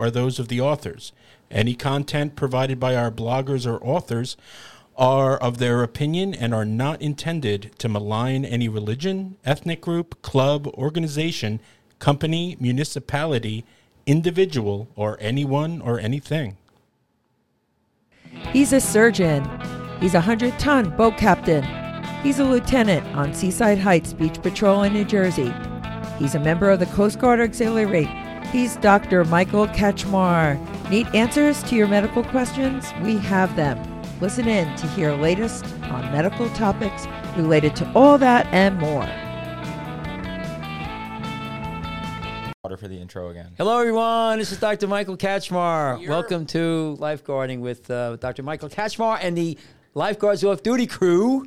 are those of the authors. Any content provided by our bloggers or authors are of their opinion and are not intended to malign any religion, ethnic group, club, organization, company, municipality, individual, or anyone or anything. He's a surgeon. He's a 100 ton boat captain. He's a lieutenant on Seaside Heights Beach Patrol in New Jersey. He's a member of the Coast Guard Auxiliary. He's Dr. Michael Kachmar. Need answers to your medical questions? We have them. Listen in to hear latest on medical topics related to all that and more. Water for the intro again. Hello, everyone. This is Dr. Michael Kachmar. Welcome to Lifeguarding with uh, Dr. Michael Kachmar and the Lifeguards Off Duty crew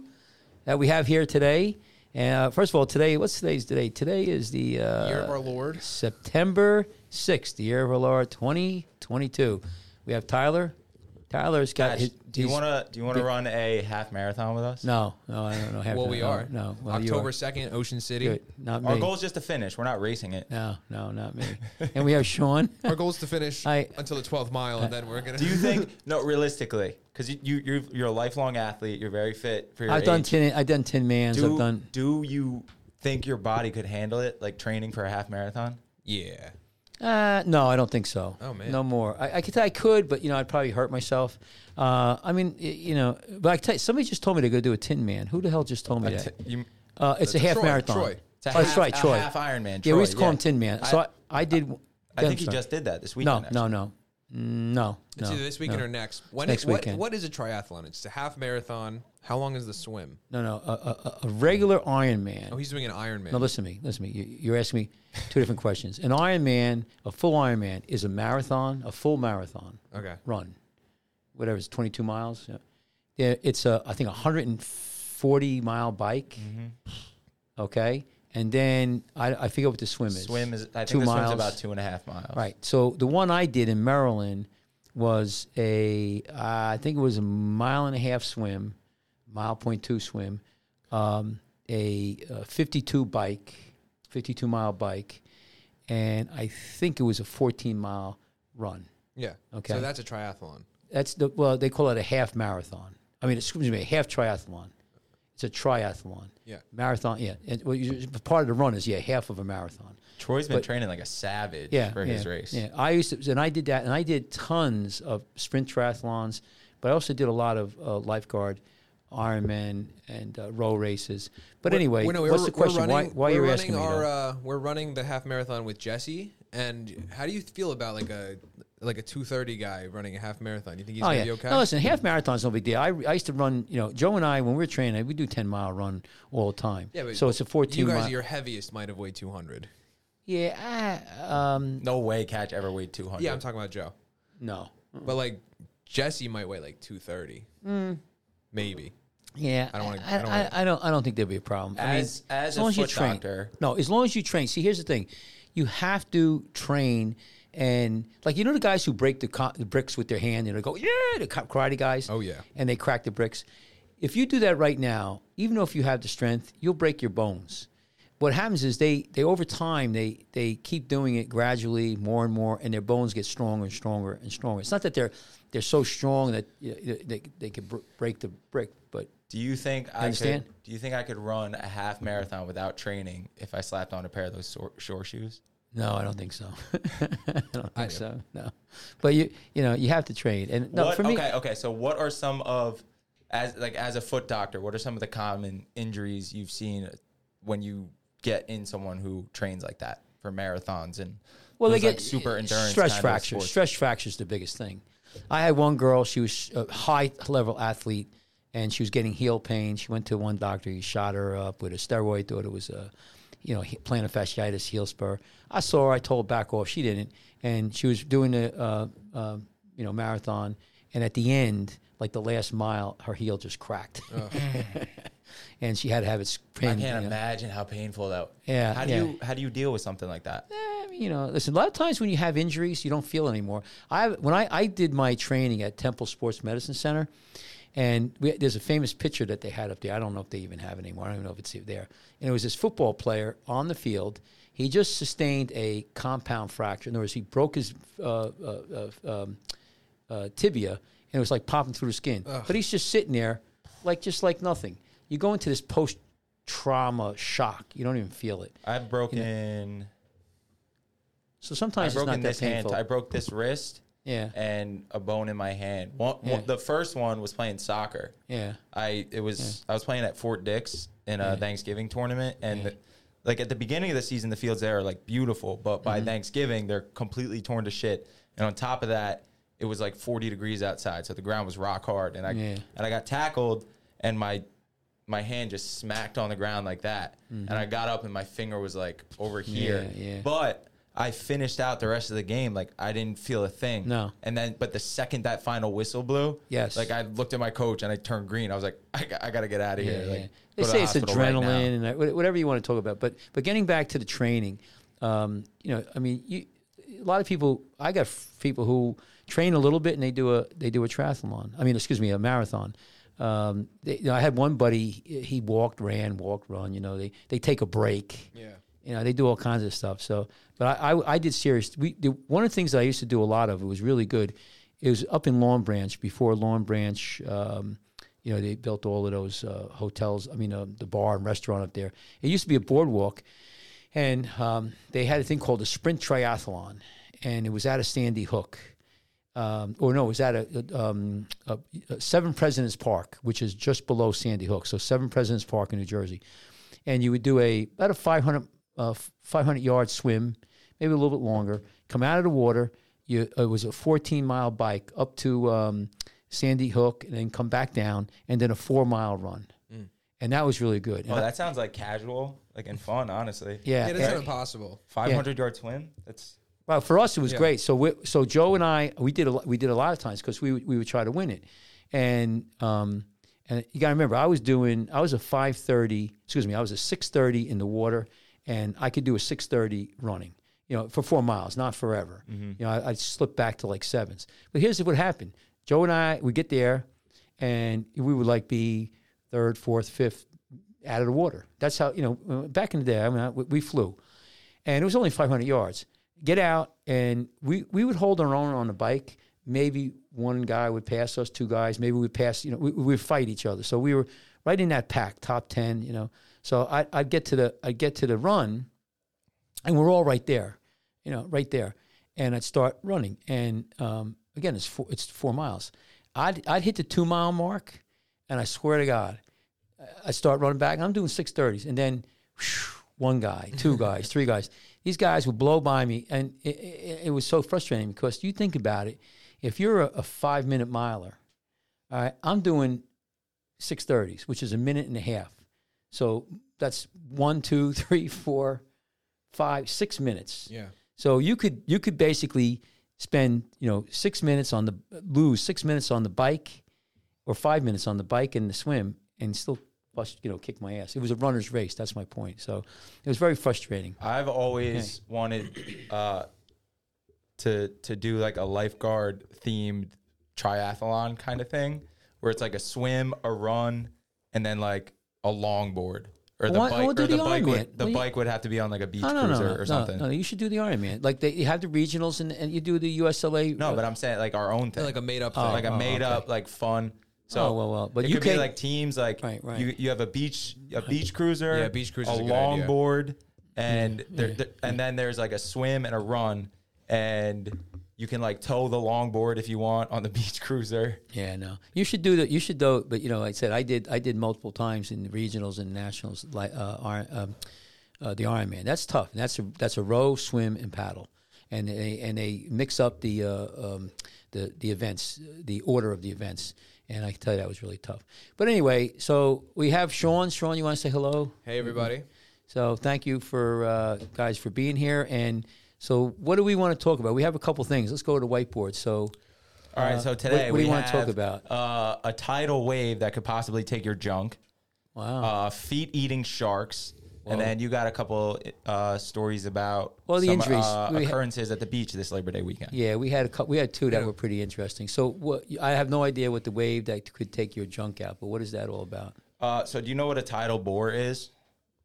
that we have here today. And uh, first of all, today, what's today's today? Today is the uh, Year of our Lord. September 6th, the year of our Lord 2022. We have Tyler. Tyler's got Ash, his. do you want to do you want to run a half marathon with us? No, no, I don't know. Have Well, to- we are. No, well, October 2nd, Ocean City. Good. Not Our goal is just to finish. We're not racing it. No, no, not me. and we have Sean. Our goal is to finish I- until the 12th mile, and then we're going to. Do you think no realistically? Because you, you you're you're a lifelong athlete. You're very fit for your I've done age. ten. I've done ten mans. do, I've done. do you think your body could handle it, like training for a half marathon? Yeah. Uh, no, I don't think so. Oh, man. no more. I, I could. I could, but you know, I'd probably hurt myself. Uh, I mean, you know, but I tell you, somebody just told me to go do a Tin Man. Who the hell just told me that? you- Uh, it's a half Troy, marathon. Troy. it's a Oh, half, that's right, a Troy. half Ironman. Yeah, we used to call him Tin Man. So I, I did. I think he just did that this No, weekend. no, actually. no, no. It's no, either this weekend no. or next. When Next what, weekend. What is a triathlon? It's a half marathon. How long is the swim? No, no. A, a, a regular Ironman. Oh, he's doing an Ironman. No, listen to me. Listen to me. You, you're asking me two different questions. An Ironman, a full Ironman, is a marathon, a full marathon Okay. run, whatever it's 22 miles. Yeah, yeah it's a I think 140 mile bike. Okay, and then I, I forget what the swim is. Swim is. I think Two the swim's miles. about two and a half miles. Right. So the one I did in Maryland was a, uh, I think it was a mile and a half swim, mile point two swim, um, a, uh 52 bike, 52 mile bike, and I think it was a 14 mile run. Yeah. Okay. So that's a triathlon. That's the well, they call it a half marathon. I mean, excuse me, a half triathlon. It's a triathlon. Yeah. Marathon, yeah. And, well, you- part of the run is yeah, half of a marathon. Troy's been But- training like a savage yeah, for yeah, his race. Yeah, I used to, and I did that, and I did tons of sprint triathlons, but I also did a lot of uh, lifeguard, Ironman, and uh, row races. But anyway, We're- no, what's we're- the question? We're running, why why we're you're running asking me? our, though? uh, we're running the half marathon with Jesse. And how do you feel about like a like a two thirty guy running a half marathon? You think he's Oh gonna yeah. be okay? No, listen, half marathon's no big deal. I, I used to run. You know, Joe and I, when we were training, we do ten mile run all the time. yeah, but so it's a fourteen. You guys, mile. your heaviest might have weighed two hundred. yeah. Uh, um. No way, catch ever weighed two hundred. Yeah, I'm talking about Joe. No. But like Jesse might weigh like two thirty, maybe. Yeah, I don't wanna- I, I don't I, wanna- I don't. I don't think there'd be a problem. I mean, As- as a long as you train. doctor- No, as long as you train. See, here's the thing: you have to train, and like you know the guys who break the, co- the bricks with their hand and they go, yeah, the karate guys. Oh, yeah. and they crack the bricks. If you do that right now, even though if you have the strength, you'll break your bones. What happens is they, they over time they they keep doing it gradually more and more, and their bones get stronger and stronger and stronger. It's not that they're they're so strong that you know, they they could br- break the brick, Do you think I understand? could? Do you think I could run a half marathon without training if I slapped on a pair of those short, shore shoes? No, I don't think so. I don't think so. No, but you you know you have to train, and no what, for me. okay, okay. So, what are some of as like as a foot doctor? What are some of the common injuries you've seen when you get in someone who trains like that for marathons and Well, they those, like, get super endurance stress fractures. Stress fractures the biggest thing. I had one girl; she was a high level athlete, and she was getting heel pain. She went to one doctor. He shot her up with a steroid. Thought it was a, you know, plantar fasciitis heel spur. I saw her. I told her back off. She didn't, and she was doing a, uh, uh, you know, marathon. And at the end, like the last mile, her heel just cracked, and she had to have it I can't you know. imagine how painful that. Yeah, How do yeah. you how do you deal with something like that? Eh, you know, listen. A lot of times when you have injuries, you don't feel anymore. I when I, I did my training at Temple Sports Medicine Center, and we, there's a famous picture that they had up there. I don't know if they even have it anymore. I don't even know if it's there. And it was this football player on the field. He just sustained a compound fracture. In other words, he broke his uh, uh, uh, um, uh, tibia, and it was like popping through the skin. But he's just sitting there, like just like nothing. You go into this post trauma shock. You don't even feel it. I've broken. So sometimes I've it's not broken that this hand. I broke this wrist yeah, and a bone in my hand. One, Yeah. one- the first one was playing soccer. yeah, I it was I was playing at Fort Dix in a Thanksgiving tournament, and the- like at the beginning of the season, the fields there are like beautiful, but Mm-hmm. by Thanksgiving they're completely torn to shit. And on top of that, it was like 40 degrees outside, so the ground was rock hard, and I Yeah. and I got tackled, and my my hand just smacked on the ground like that, and I got up and my finger was like over here, Mm-hmm. Yeah, yeah. but. I finished out the rest of the game like I didn't feel a thing. No. And then, but the second that final whistle blew, Yes. like I looked at my coach and I turned green. I was like, I, got, I got to get out of yeah, here. yeah. Like, They say the it's hospital right adrenaline and whatever you want to talk about. But but getting back to the training, um, you know, I mean, you, a lot of people. I got f- people who train a little bit and they do a they do a triathlon. I mean, excuse me, a marathon. Um, they, you know, I had one buddy. He walked, ran, walked, run. You know, they they take a break. Yeah. You know, they do all kinds of stuff. So, but I, I, I did serious. We the, one of the things that I used to do a lot of. It was really good. It was up in Long Branch before Long Branch. Um, you know, they built all of those uh, hotels. I mean, uh, the bar and restaurant up there. It used to be a boardwalk, and um, they had a thing called a sprint triathlon, and it was at a Sandy Hook. Um, or no, it was at a, um, a, a Seven Presidents Park, which is just below Sandy Hook. So Seven Presidents Park in New Jersey, and you would do a about a 500, uh, 500 yard swim, maybe a little bit longer. Come out of the water. You it was a fourteen mile bike up to um, Sandy Hook, and then come back down, and then a four mile run, and that was really good. And Oh, I- that sounds like casual, like and fun. Honestly, yeah, Yeah, that's and- not impossible. 500 yard swim. That's Well, for us, it was Yeah. great. So, we, so Joe and I, we did a, we did a lot of times because we would- we would try to win it, and um, and you got to remember, I was doing, I was a five thirty, excuse me, I was a six thirty in the water, and I could do a six thirty running, you know, for four miles, not forever. Mm-hmm. You know, I, I'd slip back to like sevens. But here's what happened: Joe and I, we get there, and we would like be third, fourth, fifth out of the water. That's how you know. Back in the day, I mean, I, we flew and it was only 500 yards. Get out, and we, we would hold our own on the bike. Maybe one guy would pass us, two guys. Maybe we'd pass, you know, we, would fight each other. So we were right in that pack, top 10, you know. So I, I'd get to the I'd get to the run, and we're all right there, you know, right there. And I'd start running, and um, again, it's four, it's four miles. I'd I'd hit the two mile mark, and I swear to God, I start running back. And I'm doing six thirties, and then whew, one guy, two guys, three guys. These guys would blow by me, and it, it, it was so frustrating because you think about it. If you're a, a five minute miler, all right, I'm doing six thirties, which is a minute and a half. So that's one, two, three, four, five, six minutes. Yeah. So you could you could basically spend you know six minutes on the lose six minutes on the bike, or five minutes on the bike and the swim, and still bust you know kick my ass. It was a runner's race. That's my point. So it was very frustrating. I've always wanted uh, to to do like a lifeguard themed triathlon kind of thing, where it's like a swim, a run, and then like a longboard. Or the Why- bike, well, do or the the bike, would, the Well, you- bike would have to be on like a beach No, no, no, cruiser no, or something. no, No, You should do the Ironman. Like they you have the regionals and, and you do the USLA. No, uh, but I'm saying like our own thing, Like a made up oh, thing. Oh, like a oh, made okay. up like fun. So Oh, well, well, but it you could be can't- like teams like Right, right. you you have a beach a beach cruiser, Yeah, beach cruiser's a a good idea. longboard, and there, there- and then there's like a swim and a run, and you can like tow the longboard if you want on the beach cruiser. Yeah, no. You should do that. You should do. But you know, like I said I did. I did multiple times in the regionals and nationals, like uh, Iron- um, uh, the Ironman. That's tough. That's a that's a row, swim, and paddle, and they and they mix up the uh, um, the the events, the order of the events. And I can tell you that was really tough. But anyway, so we have Sean. Sean, you want to say hello? Hey, everybody. So thank you for uh, guys for being here. And so, what do we want to talk about? We have a couple things. Let's go to the whiteboard. So. All right, Uh, so today what do you we wanna talk about? Uh, a tidal wave that could possibly take your junk, Wow. uh, feet eating sharks, and then you got a couple uh, stories about Well, the some, injuries. uh, occurrences at the beach this Labor Day weekend. Yeah, we had a couple, we had two that were pretty interesting. So what I have no idea what the wave that could take your junk out, but what is that all about? Uh, so do you know what a tidal bore is?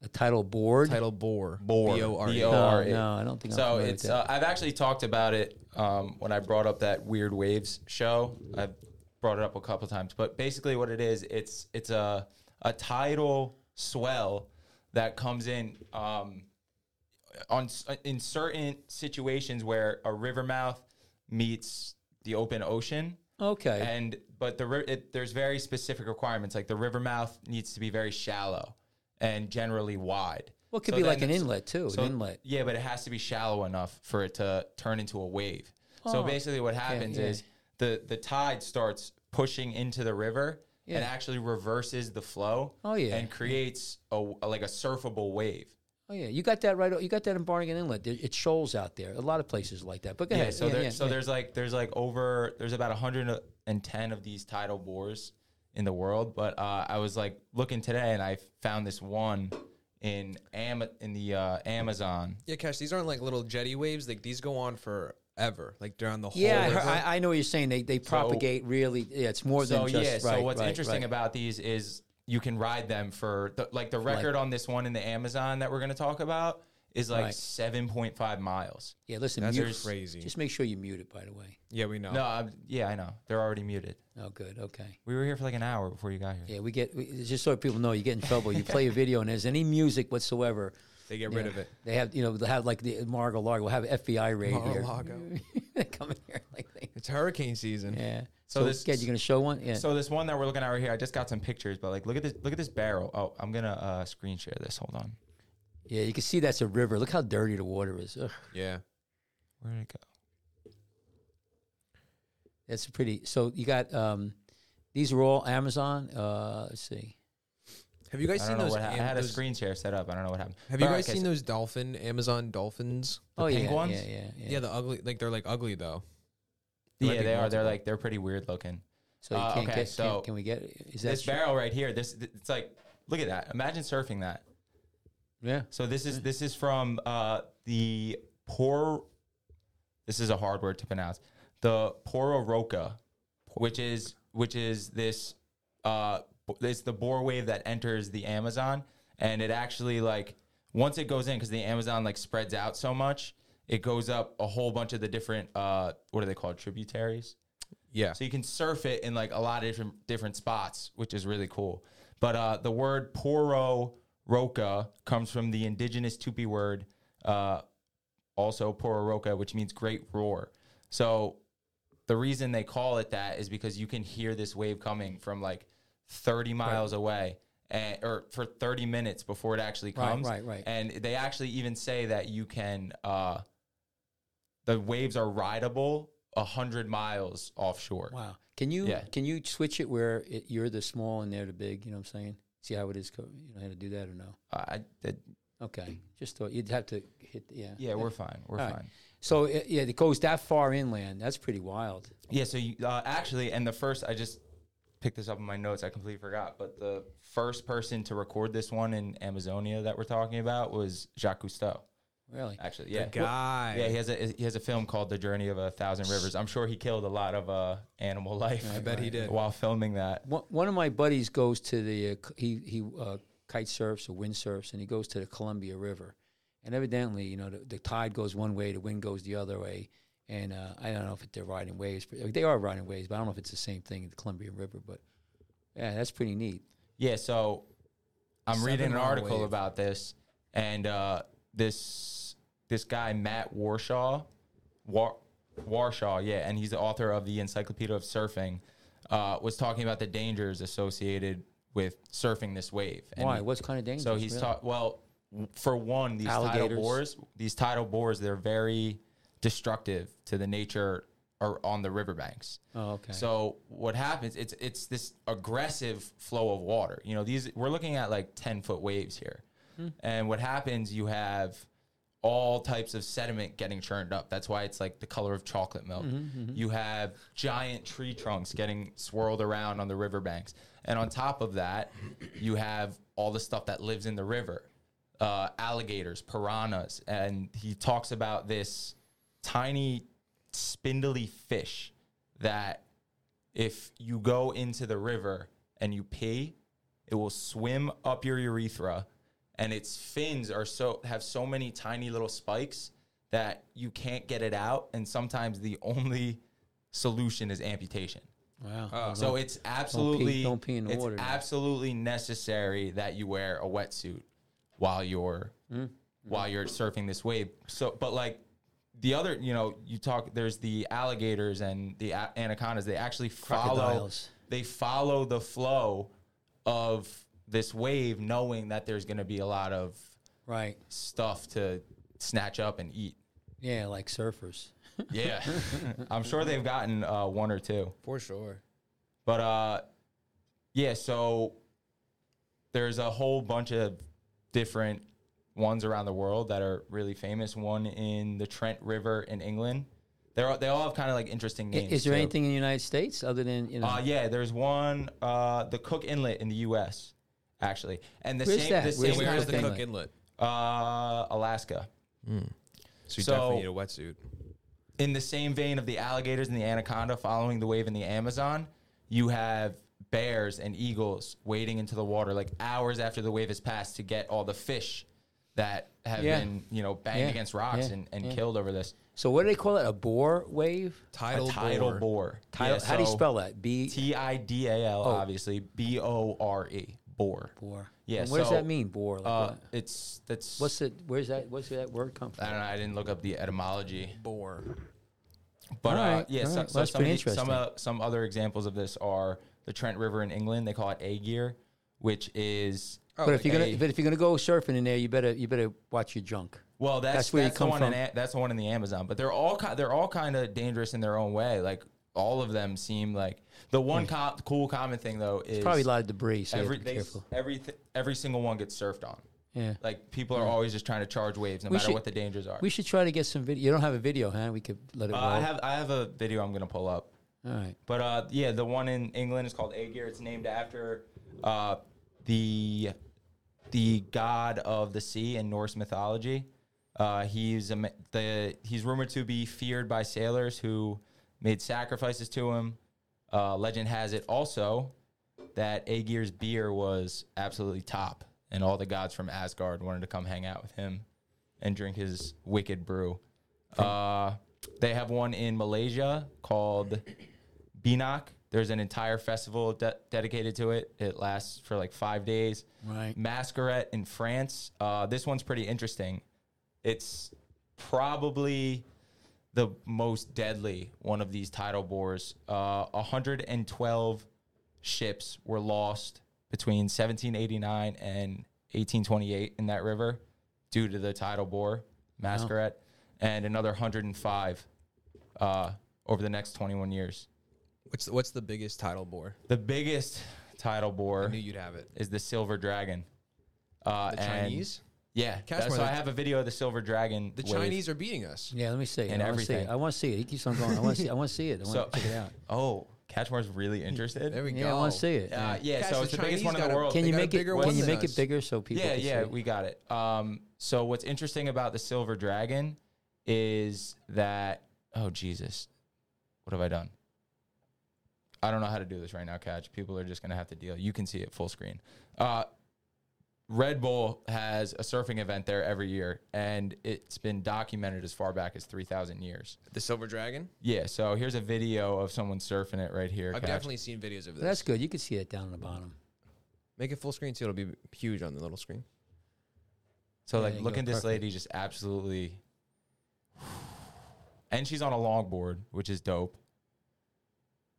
A title board. Title bore. Bore. B-O-R-E. B-O-R. No, no, I don't think. I'm So familiar with it's that. uh, I've actually talked about it um, when I brought up that Weird Waves show. I've brought it up a couple times, but basically what it is, it's it's a a tidal swell that comes in um, on s- in certain situations where a river mouth meets the open ocean. okay. And but the ri- it, there's very specific requirements. Like the river mouth needs to be very shallow and generally wide. well, it could So be like an inlet too. so- an inlet. Yeah, but it has to be shallow enough for it to turn into a wave. so Oh, basically, what happens yeah. is the the tide starts pushing into the river Yeah. and actually reverses the flow. Oh, yeah. and creates a, a- like a surfable wave. Oh yeah, you got that right. You got that in Barnegat Inlet. It shoals out there. A lot of places like that. But go Yeah, ahead. so yeah, there, yeah, so yeah. there's like there's like over there's about 110 of these tidal bores in the world, but uh, I was like looking today and I found this one in Am- in the uh, Amazon. Yeah, Cash, these aren't like little jetty waves. Like these go on forever. Like during the whole Yeah, I, river. I, I know what you're saying. They they propagate really. Yeah, it's more So than just. yeah, so what's right, interesting right. about these is you can ride them for the, like the record on this one in the Amazon that we're going to talk about is like Right. 7.5 miles. Yeah, listen, That's mute, crazy. Just make sure you mute it. By the way. yeah, we know. No, I'm, yeah, I know. They're already muted. Oh, good. Okay. We were here for like an hour before you got here. Yeah, we get we, just so people know you get in trouble. You play a video and there's any music whatsoever. They get you rid know, of it. They have you know they have like the Margo Largo. We'll have FBI raid here. Mar-a-Lago. they come in here like they. It's hurricane season. Yeah. So So, this- this, you're gonna show one? Yeah. So this one that we're looking at right here, I just got some pictures, but like look at this look at this barrel. Oh, I'm gonna uh, screen share this. Hold on. Yeah, you can see that's a river. Look how dirty the water is. Ugh, Yeah. Where did it go? that's pretty. So you got um, these are all Amazon. Uh, let's see. Have you guys I seen those? what happened. I am- had a screen share set up. I don't know what happened. Have you guys okay, seen those dolphin Amazon dolphins? oh pink yeah, ones? yeah, yeah, yeah, Yeah. the ugly. Like they're like ugly though. There might Yeah, they are. They're like they're pretty weird looking. So you Uh, can't okay, get. so can, can we get? Is that This tr- barrel right here, this it's like look at that. Imagine surfing that. Yeah. So this is this is from uh, the Por. This is a hard word to pronounce. The Pororoca, which is which is this. Uh, it's the bore wave that enters the Amazon, and it actually like once it goes in because the Amazon like spreads out so much, it goes up a whole bunch of the different uh, what are they called tributaries. Yeah. So you can surf it in like a lot of different different spots, which is really cool. But uh, the word poro roca comes from the indigenous Tupi word, uh, also pororoca, which means great roar. So the reason they call it that is because you can hear this wave coming from like 30 miles away. And, or for 30 minutes before it actually Right, comes. right, right. And they actually even say that you can, uh, the waves are rideable 100 miles offshore. Wow. Can you Yeah. can you switch it where it, you're the small and they're the big? You know what I'm saying? See how it is. co- You know how to do that or no? I, that, Okay. Just thought you'd have to hit. Yeah. yeah, we're fine. We're All right. fine. So it, yeah, it goes that far inland. That's pretty wild. Yeah, so you, uh, actually, and the first, I just picked this up in my notes. I completely forgot. But the first person to record this one in Amazonia that we're talking about was Jacques Cousteau. Really. Actually, yeah. The guy. Yeah, he has a he has a film called The Journey of a Thousand Rivers. I'm sure he killed a lot of uh, animal life. I bet he did. while filming that. One, one of my buddies goes to the uh, he he uh, kite surfs or wind surfs, and he goes to the Columbia River, and evidently, you know, the, the tide goes one way, the wind goes the other way, and uh, I don't know if they're riding waves. But they are riding waves, but I don't know if it's the same thing in the Columbia River. But yeah, that's pretty neat. Yeah, so I'm Seven reading an article wave. about this, and uh, this this guy Matt Warshaw, War, Warshaw, yeah, and he's the author of the Encyclopedia of Surfing, uh, was talking about the dangers associated with surfing this wave. And Why? he- What's kind of dangerous? so he's really? taught. Well, for one, these tidal bores, these tidal bores, they're very destructive to the nature or on the riverbanks. Oh, okay. So what happens? It's it's this aggressive flow of water. You know, these we're looking at like ten foot waves here, Hmm. and what happens? You have all types of sediment getting churned up. That's why it's like the color of chocolate milk. Mm-hmm, You have giant tree trunks getting swirled around on the riverbanks, and on top of that, you have all the stuff that lives in the river, uh, alligators, piranhas, and he talks about this tiny spindly fish that if you go into the river and you pee, it will swim up your urethra and its fins are so have so many tiny little spikes that you can't get it out, and sometimes the only solution is amputation. Wow. So it's absolutely don't pee in the it's water, then. absolutely necessary that you wear a wetsuit while you're Mm. while you're surfing this wave. So, but like the other, you know, you talk. There's the alligators and the a- anacondas. They actually follow. Crocodiles. They follow the flow of this wave, knowing that there's going to be a lot of right. stuff to snatch up and eat. Yeah, like surfers. Yeah, I'm sure they've gotten uh, one or two. For sure. But uh yeah, so there's a whole bunch of different ones around the world that are really famous. One in the Trent River in England. They're all, they all have kind of like interesting names. Is there too. anything in the United States other than you know? Uh yeah, there's one uh the Cook Inlet in the US actually. And the Where's same that? the Where's same And where kind is of the thing Cook Inlet? Inlet? uh Alaska. So you So- definitely need a wetsuit. in the same vein of the alligators and the anaconda following the wave in the Amazon, you have bears and eagles wading into the water like hours after the wave has passed to get all the fish that have Yeah. been, you know, banged Yeah. against rocks Yeah. and, and Yeah. killed over this. so what do they call it? A bore wave? Tidal, a tidal bore. bore. Tidal, Yeah, how do you spell that? B T I D A L, Oh. obviously. B O R E. Bore. bore. Yeah, And what does that mean? Bore. Like Uh, what? it's that's What's it? Where's that? What's that word come from? I don't know. I didn't look up the etymology. Bore. But All uh, yeah, so, right. so Well, that's some, pretty the- some, uh, interesting. some other examples of this are the Trent River in England. They call it Aegir, which is Oh, but if you're a- gonna, but if you're gonna go surfing in there, you better, you better watch your junk. well, that's That's where you come the one from. in A- that's the one in the Amazon. But they're all ki- they're all kind of dangerous in their own way. Like all of them seem like the one co- cool common thing though is Hmm. Probably a lot of debris, so every you have to be they, careful. every th- every single one gets surfed on. Yeah. Like people are always just trying to charge waves, no We matter should- what the dangers are. We should try to get some video. You don't have a video, huh? We could let it Uh. I have I have a video I'm gonna pull up. All right. But uh, yeah, the one in England is called Aegir. It's named after uh, the the god of the sea in Norse mythology. Uh, he's a, the he's rumored to be feared by sailors who made sacrifices to him. Uh, legend has it also that Aegir's beer was absolutely top, and all the gods from Asgard wanted to come hang out with him and drink his wicked brew. Uh, they have one in Malaysia called Benak. There's an entire festival de- dedicated to it. It lasts for like five days. Right. Mascaret in France. Uh, this one's pretty interesting. It's probably the most deadly one of these tidal bores. Uh, 112 ships were lost between 1789 and 1828 in that river due to the tidal bore mascaret, and another 105 uh, over the next 21 years. What's the, what's the biggest tidal bore? The biggest tidal I bore knew you'd have it. is the silver dragon. Uh, The and- Chinese? Yeah, Catch that's, more so I have a video of the silver dragon. The wave. Chinese are beating us. Yeah, let me see. And I want to see it. everything. I want to see it. He keeps on going. I want to see. I want to see it. I want So- to check it out. Oh, Kachmar's really interested. There we Yeah, go. I want to see it. Uh, yeah, Guys, so the it's the biggest Chinese one in got the a- world. Can you make it? bigger Can you than make it bigger so people? yeah, can yeah, see it? Yeah, yeah, we got it. Um, so what's interesting about the silver dragon is that oh Jesus, what have I done? I don't know how to do this right now, Catch. People are just gonna have to deal. You can see it full screen. Uh, Red Bull has a surfing event there every year, and it's been documented as far back as three thousand years. The Silver Dragon? Yeah, so here's a video of someone surfing it right here. I've Catch. definitely seen videos of this. That's good. You can see it down on the bottom. Make it full screen too. It'll be huge on the little screen. So There like, look at this perfect. lady just absolutely, and she's on a longboard, which is dope.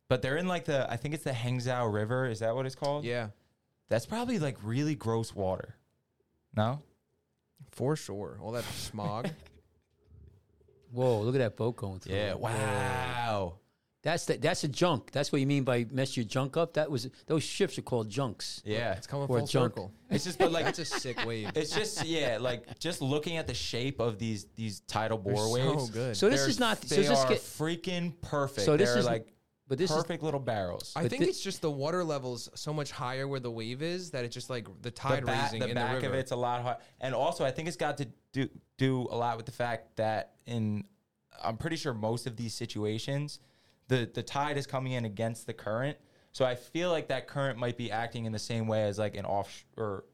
But they're in like the, I think it's the Hangzhou River. Is that what it's called? Yeah, That's probably like really gross water. No. for sure. All that smog. Whoa! Look at that boat going through. Yeah. Wow. That's the, that's a junk. That's what you mean by mess your junk up. That was those ships are called junks. Yeah. It's coming a full junk. circle. It's just, but like, it's a sick wave. it's just, yeah, like just looking at the shape of these these tidal They're bore so waves. good. So this they're- is not. So They this are get, freaking perfect. So this they're is- like but this is perfect little barrels. I But think thi- it's just the water levels so much higher where the wave is that it's just like the the tide back, raising the in back the river. of it's a lot hard. And also, I think it's got to do do a lot with the fact that in I'm pretty sure most of these situations, the the tide is coming in against the current. So I feel like that current might be acting in the same way as like an off or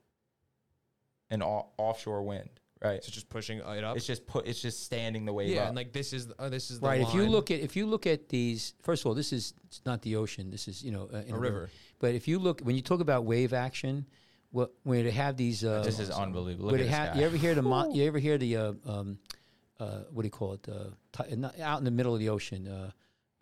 an o- offshore wind, right? So just pushing it up. It's just put. It's just standing the wave yeah, up. and like this is oh, this is the Right. If you line. look at if you look at these, first of all, this is it's not the ocean. This is you know uh, in A river. But if you look when you talk about wave action, what when they have these. Uh, this is unbelievable. Look where at they this have, guy. you ever hear the mo- you ever hear the uh, um, uh, what do you call it? Uh, ti- not, out in the middle of the ocean, uh,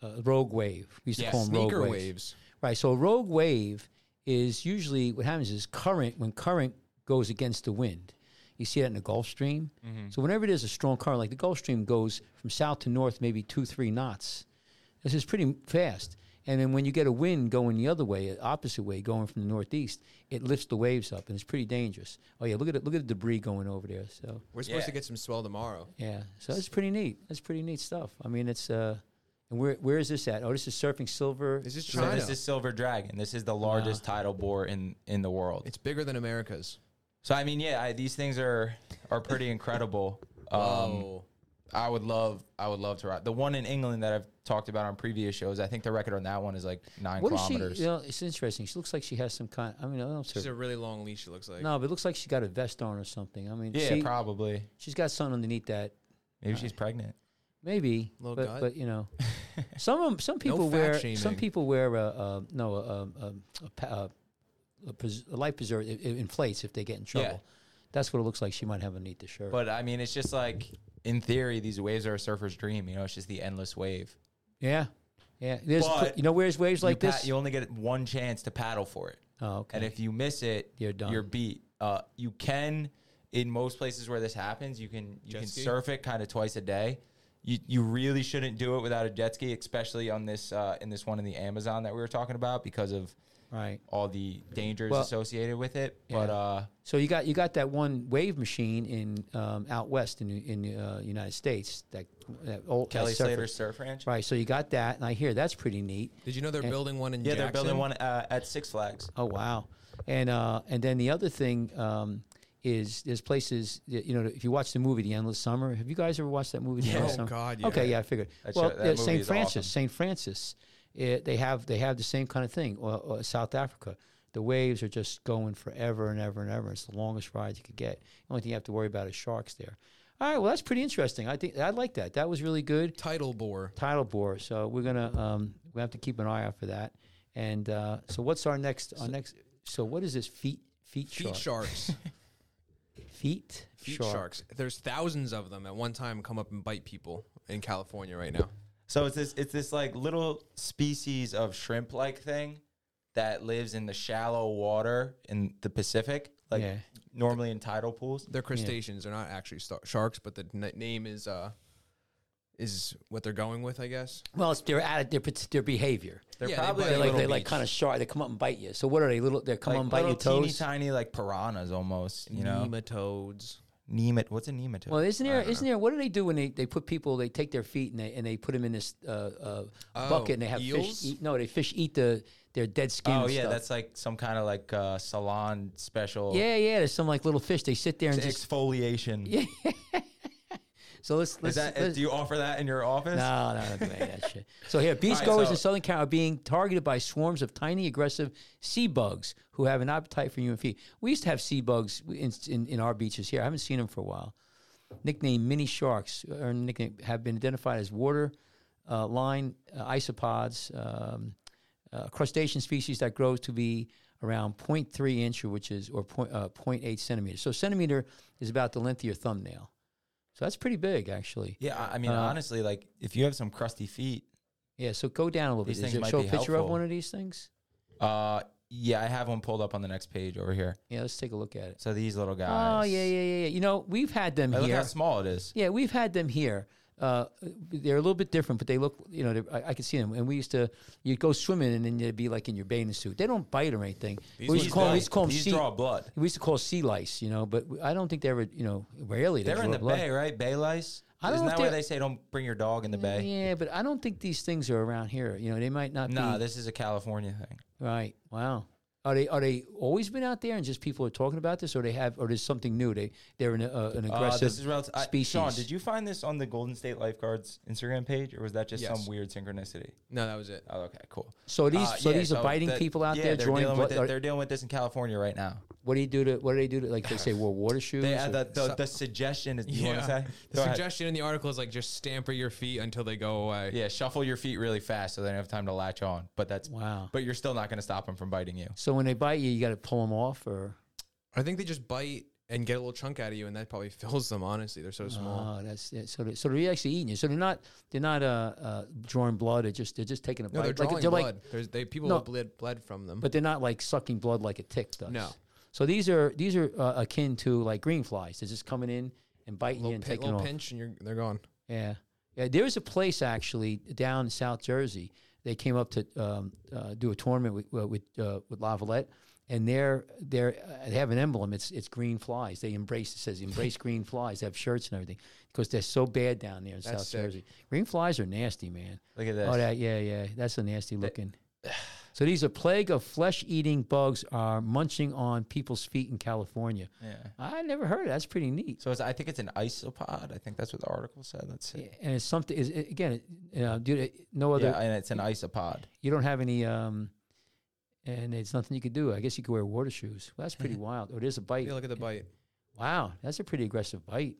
uh, rogue wave. We used to call them rogue sneaker waves. waves. Right. So a rogue wave is usually what happens is current when current goes against the wind. You see that in the Gulf Stream. Mm-hmm. So whenever there's a strong current, like the Gulf Stream goes from south to north, maybe two, three knots. This is pretty fast. And then when you get a wind going the other way, opposite way, going from the northeast, it lifts the waves up, and it's pretty dangerous. Oh yeah, look at it! Look at the debris going over there. So We're supposed Yeah. to get some swell tomorrow. yeah, so it's pretty neat. That's pretty neat stuff. I mean, it's uh, and where where is this at? Oh, this is Surfing Silver. This is So China. this is Silver Dragon. This is the largest tidal bore in in the world. it's bigger than America's. So I mean, yeah, I, these things are are pretty incredible. Um, I would love, I would love to ride the one in England that I've talked about on previous shows. I think the record on that one is like nine What is she? kilometers. You know, it's interesting. She looks like she has some kind. I mean, I don't know. She's a really long leash. It looks like. no, but it looks like she got a vest on or something. I mean, yeah, see, probably. she's got something underneath that. Maybe she's pregnant. Maybe, Little but gut? but you know, some of 'em- some people fat wear shaming. some people wear a, a no a, a, a, a, pa- a, a, pres- a life preserver. It, it inflates if they get in trouble. Yeah. That's what it looks like. She might have underneath the shirt. But I mean, it's just like in theory, these waves are a surfer's dream. You know, it's just the endless wave. yeah, yeah. There's But you know where's waves like you pa- this? you only get one chance to paddle for it. oh, okay. And if you miss it, You're done. You're beat. Uh, you can, in most places where this happens, you can you Jet can ski? surf it kind of twice a day. You you really shouldn't do it without a jet ski, especially on this uh, in this one in the Amazon that we were talking about because of right. all the dangers Well, associated with it. But uh, So you got you got that one wave machine in um, out west in the- in the uh, United States that that old that Kelly surfer- Slater Surf Ranch. Right. So you got that, and I hear that's pretty neat. Did you know they're And- building one in Yeah, Jackson? they're building one uh, at Six Flags. Oh wow! And uh, and then the other thing um, is there's places you know if you watch the movie The Endless Summer. Have you guys ever watched that movie? The Yeah. Endless Oh, Summer? God, yeah. Okay, yeah, I figured. That well, show- that uh, movie Saint is Francis, awesome. Saint Francis, it, they have they have the same kind of thing. Or, or South Africa, the waves are just going forever and ever and ever. It's the longest ride you could get. The only thing you have to worry about is sharks there. All right, well that's pretty interesting. I think I like that. That was really good Tidal bore. title bore. So we're gonna um, we have to keep an eye out for that. And uh, so what's our next our next? So what is this feet feet, Feet shark? sharks. feet Feet shark. sharks. There's thousands of them at one time come up and bite people in California right now. So it's this it's this like little species of shrimp like thing that lives in the shallow water in the Pacific, like Yeah. normally in tidal pools. They're crustaceans. They're not actually star- sharks, but the n- name is uh is what they're going with, I guess. Well, it's their atti- their their behavior. They're Yeah, they probably bite They a like little they like beach. kind of sharp. They come up and bite you. So what are they? Little they come like up and bite little your teeny toes. tiny like piranhas almost. You know, nematodes. Nemat. What's a nematode? Well, isn't there? Isn't there? What do they do when they, they put people? They take their feet and they and they put them in this uh, uh, Oh, bucket and they have eels? fish. Eat, no, they fish eat the their dead skin. oh yeah, stuff. that's like some kind of like uh, salon special. yeah, yeah. There's some like little fish. They sit there and It's just. exfoliation. Yeah. So let's let's, that, let's do you offer that in your office? No, no, no, that shit. So here, beachgoers right, so- in Southern Cal are being targeted by swarms of tiny, aggressive sea bugs who have an appetite for human feet. We used to have sea bugs in, in, in our beaches here. I haven't seen them for a while. Nicknamed mini sharks, or nickname have been identified as water uh, line uh, isopods, um, uh, crustacean species that grows to be around 0.3 inch, which is or point, uh, 0.8 centimeters. So centimeter is about the length of your thumbnail. So that's pretty big, actually. Yeah, I I mean, Uh, honestly, like if you have some crusty feet, Yeah, so go down a little bit. It show a picture of one of these things? uh, yeah, I have one pulled up on the next page over here. Yeah, let's take a look at it. So these little guys. Oh yeah, yeah, yeah, yeah. You know, we've had them Look here. how small it is. Yeah, we've had them here. Uh, they're a little bit different, but they look, you know, I, I can see them. And we used to, you'd go swimming and then you'd be like in your bathing suit. They don't bite or anything. These we used to call, them, we used to call them sea. draw blood. We used to call sea lice, you know, but I don't think they ever, you know, rarely they They're in the blood. bay, right? Bay lice. I don't Isn't that where they're- say don't bring your dog in the bay? Yeah, but I don't think these things are around here. You know, they might not Nah, be. this is a California thing. Right. Wow. Are they are they always been out there and just people are talking about this, or they have, or there's something new? They they're an, uh, an Uh, aggressive this is relative. I, species. Sean, did you find this on the Golden State Lifeguards Instagram page, or was that just Yes. some weird synchronicity? No, that was it. Oh, okay, cool. So these Uh, so yeah, these are biting the- people out yeah, there they're drawing dealing blood. with it- are- they're dealing with this in California right now. What do you do to? What do they do to? Like they say, wear water shoes. They, or- uh, the, the, the suggestion is. You want to say? The Go ahead. suggestion in the article is like just stamper your feet until they go away. Yeah, shuffle your feet really fast so they don't have time to latch on. But that's Wow. But you're still not going to stop them from biting you. so when they bite you, you got to pull them off, or I think they just bite and get a little chunk out of you, and that probably fills them. Honestly, they're so small. oh, that's it. so. They, so they're actually eating you. So they're not. They're not uh, uh drawing blood. They're just they're just taking a no, bite. they're drawing they're blood. There's they people No. bled bled from them. but they're not like sucking blood like a tick does. No. So these are these are uh, akin to like green flies. They're just coming in and biting you little, and pin, taking little off. pinch, and you're they're gone. Yeah, yeah. There's a place actually down in South Jersey. They came up to um, uh, do a tournament with uh, with uh, with Lavalette, and they're they're uh, they have an emblem. It's it's green flies. They embrace it says embrace green flies. They have shirts and everything because they're so bad down there in That's South sick. Jersey. Green flies are nasty, man. Look at this. Oh, that yeah, yeah. That's a nasty looking. So these are plague of flesh-eating bugs are munching on people's feet in California. Yeah. I never heard. Of. That's pretty neat. So it's, I think it's an isopod. I think that's what the article said. Let's see. And it's something. Is again, uh, dude, no other. Yeah, and it's an isopod. you don't have any um and it's nothing you could do. I guess you could wear water shoes. Well, that's pretty wild. Oh, it is a bite. Yeah, look at the bite. Wow, that's a pretty aggressive bite.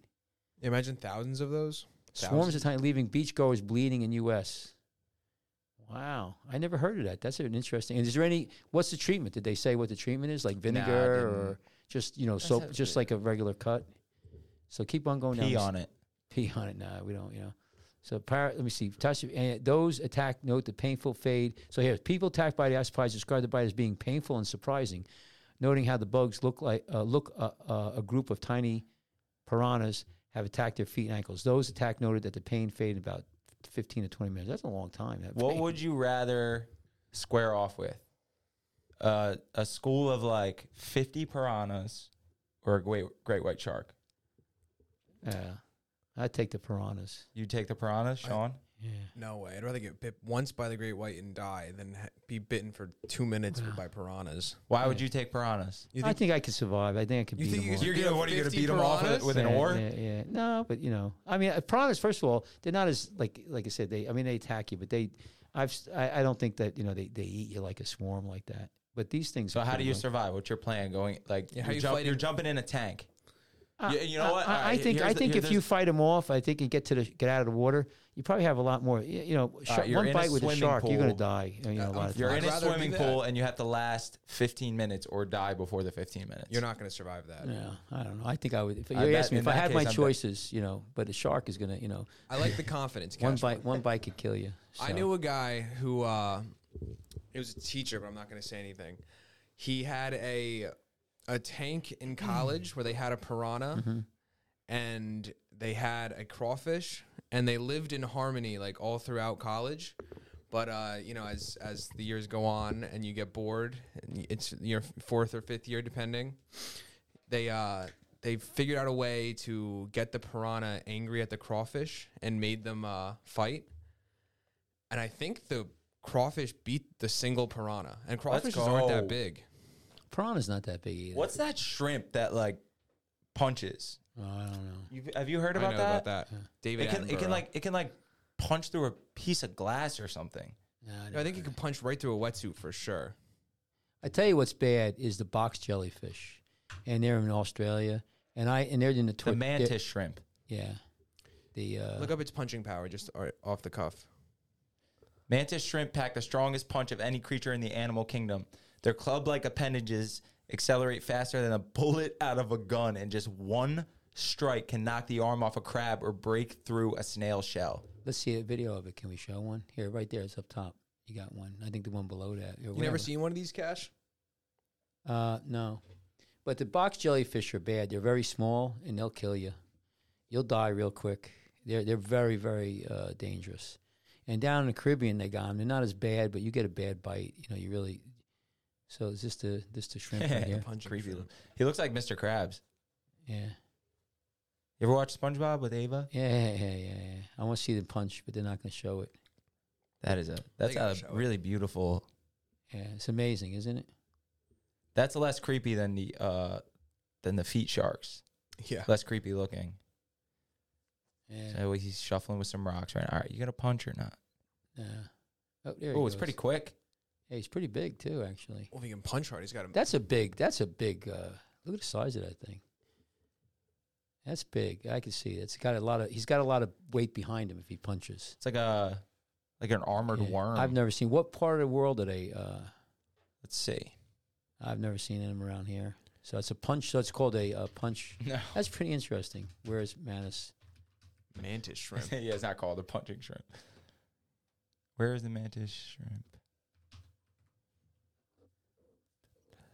Imagine thousands of those. Swarms of time leaving beachgoers bleeding in U.S. Wow, I never heard of that. That's an interesting. And is there any? What's the treatment? Did they say what the treatment is? Like vinegar didn't. or just you know soap, just it. like a regular cut? So keep on going Pee down. on it. Pee on it. Nah, we don't. You know. So para, let me see. Touch and those attacked note the painful fade. So here, people attacked by the isopods describe the bite as being painful and surprising, noting how the bugs look like uh, look uh, uh, a group of tiny piranhas have attacked their feet and ankles. Those attacked noted that the pain faded about fifteen to twenty minutes. That's a long time. that What pain. would you rather square off with? Uh, a school of like 50 piranhas or a great, great white shark? Yeah, I'd take the piranhas. You take the piranhas, Sean? Yeah. No way. I'd rather get bit once by the great white and die than ha- be bitten for two minutes by piranhas. Why would you take piranhas? You I think I could survive. I think I could You beat think them you all. could- You're gonna- what, are you gonna beat 'em off with- with an yeah, oar? Yeah, yeah. No, but you know, I mean, uh, piranhas. First of all, they're not as like like I said. They, I mean, they attack you, but they, I've, s- I, I don't think that you know they, they eat you like a swarm like that. But these things. So how do you much- survive? What's your plan? Going like Yeah, you're, you jump- you're jumping in a tank. Uh, You- you know what? I, I Alright, think here's I think here- if you fight them off, I think you get to the get out of the water, you probably have a lot more. You know, shark, you're one in a bite with a swimming shark, you're going to die. You know, a lot of You're times. in a swimming pool and you have to last 15 minutes or die before the 15 minutes. You're not going to survive that. Yeah, I don't know. I think I would. If you I bet me if I that had my I'm bet- choices, you know, but a shark is going to, you know, I like the confidence. one bite, one bite could kill you. I knew a guy who uh, he was a teacher, but I'm not going to say anything. He had a a tank in college where they had a piranha and they had a crawfish and they lived in harmony like all throughout college. But uh, you know, as as the years go on and you get bored, and it's your fourth or fifth year depending, they uh they figured out a way to get the piranha angry at the crawfish and made them uh, fight. And I think the crawfish beat the single piranha. And crawfishes aren't go. that big. Piranha's not that big either. What's that shrimp that like punches? Oh, I don't know. You've, have you heard I about know that? about that. David It can, it can like it can like punch through a piece of glass or something. No, I, I don't- think you can punch right through a wetsuit for sure. I tell you what's bad is the box jellyfish, and they're in Australia, and I and they're in the The twi- mantis they're- shrimp. Yeah, the uh, Look up its punching power just uh, off the cuff. Mantis shrimp pack the strongest punch of any creature in the animal kingdom. Their club-like appendages accelerate faster than a bullet out of a gun, and just one strike can knock the arm off a crab or break through a snail shell. let's see a video of it. Can we show one here? Right there, it's up top. You got one. I think the one below that. You whatever. never seen one of these, Cash? Uh, no, but the box jellyfish are bad. They're very small and they'll kill you. You'll die real quick. They're they're very very uh, dangerous. And down in the Caribbean, they got them. They're not as bad, but you get a bad bite. You know, you really. So is this the this the shrimp right here? Punching Creepy. shrimp. He looks like Mr. Krabs. Yeah. You ever watch SpongeBob with Ava? Yeah, yeah, yeah, yeah. yeah. I want to see the punch, but they're not going to show it. That is a that's a show it. really beautiful. Yeah, it's amazing, isn't it? That's less creepy than the uh than the feet sharks. Yeah. Less creepy looking. Yeah. So he's shuffling with some rocks right now. All right, you got a punch or not? yeah. Oh, there he Oh, it's goes. pretty quick. Hey, he's pretty big too, actually. Well, if he can punch hard, he's got a. That's a big. That's a big. Uh, look at the size of that thing. That's big. I can see it. It's got a lot of. He's got a lot of weight behind him if he punches. It's like a like an armored Yeah. worm. I've never seen. What part of the world are they? Uh, Let's see. I've never seen them around here. So it's a punch. So it's called a, uh punch. No. That's pretty interesting. Where's Manus? mantis shrimp. yeah, it's not called a punching shrimp. Where is the mantis shrimp?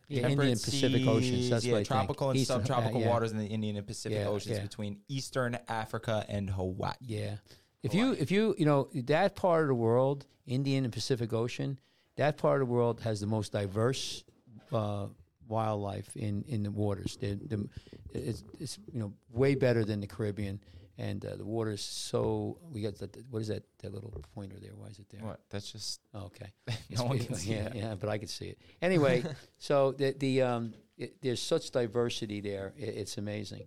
Yeah, Temperate Indian Pacific Oceans. That's yeah, what I think. tropical and Eastern- subtropical yeah, waters in the Indian and Pacific Yeah, Oceans yeah. between Eastern Africa and Hawaii. Yeah. If you if you you know that part of the world, Indian and Pacific Ocean, that part of the world has the most diverse uh, wildlife in in the waters. The, the, it's, it's you know way better than the Caribbean, and uh, the water is so. We got that. What is that? That little pointer there. Why is it there? What? That's just Oh, okay. no one can see yeah, that. yeah, but I could see it. Anyway, so the the um, it, there's such diversity there. It, it's amazing.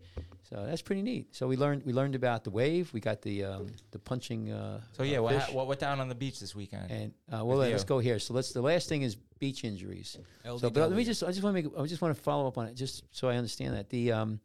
So that's pretty neat. So we learned we learned about the wave. We got the um, the punching. Uh, So yeah, uh, what, ha- what went down on the beach this weekend? and uh, well, let's go here. So let's. The last thing is beach injuries. So, but let me just. I just want to make. I just want to follow up on it, just so I understand that the um,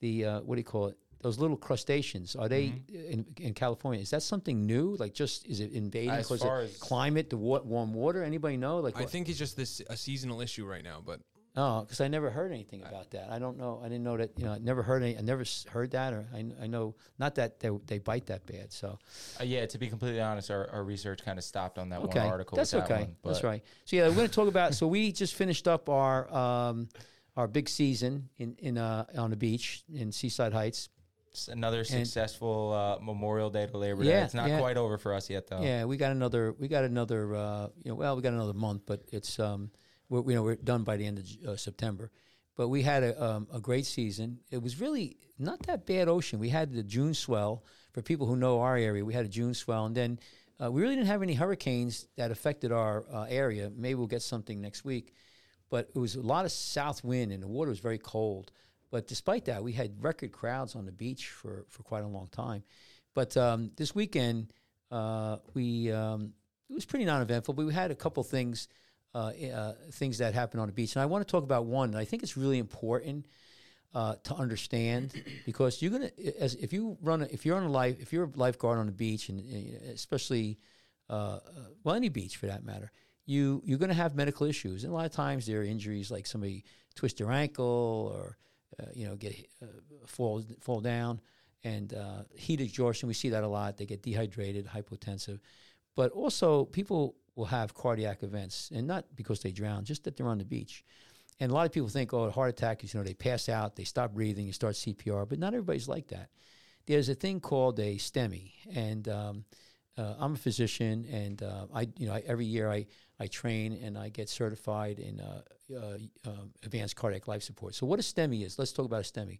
the uh, what do you call it? Those little crustaceans are they Mm-hmm. in, in California? Is that something new? Like, just is it invading As because far of as- climate, the wa- warm water? Anybody know? Like, I what- think it's just this a seasonal issue right now, but Oh, because I never heard anything about that. I don't know. I didn't know that. You know, I never heard any. I never heard that, or I, I know not that they, they bite that bad. So Uh, yeah, to be completely honest, our, our research kind of stopped on that okay, one article. that's that okay. one, that's right. So yeah, we're going to talk about. So we just finished up our um, our big season in in uh, on the beach in Seaside Heights. It's another successful uh, Memorial Day to Labor Day. Yeah, It's not yeah. quite over for us yet, though. Yeah, we got another. We got another. Uh, you know, well, we got another month, but it's um, we're, you know, we're done by the end of uh, September. But we had a um, a great season. It was really not that bad ocean. We had the June swell for people who know our area. We had a June swell, and then uh, we really didn't have any hurricanes that affected our uh, area. Maybe we'll get something next week. But it was a lot of south wind, and the water was very cold. But despite that, we had record crowds on the beach for, for quite a long time. But um, this weekend, uh, we um, it was pretty non-eventful, but we had a couple things uh, uh, things that happened on the beach, and I want to talk about one. And I think it's really important uh, to understand because you're gonna as if you run a, if you're on a life if you're a lifeguard on the beach and uh, especially uh, uh, well any beach for that matter you you're going to have medical issues and a lot of times there are injuries like somebody twist their ankle or you know get uh, fall fall down. And uh, heat exhaustion we see that a lot. They get dehydrated hypotensive. But also people will have cardiac events and not because they drown just that they're on the beach. And a lot of people think, oh, a heart attack is, you know, they pass out, they stop breathing, you start CPR, but not everybody's like that. There's a thing called a STEMI, and um, uh, I'm a physician, and uh, I, you know, I, every year I, I train and I get certified in uh, uh, uh, advanced cardiac life support. So what a STEMI is? Let's talk about a STEMI.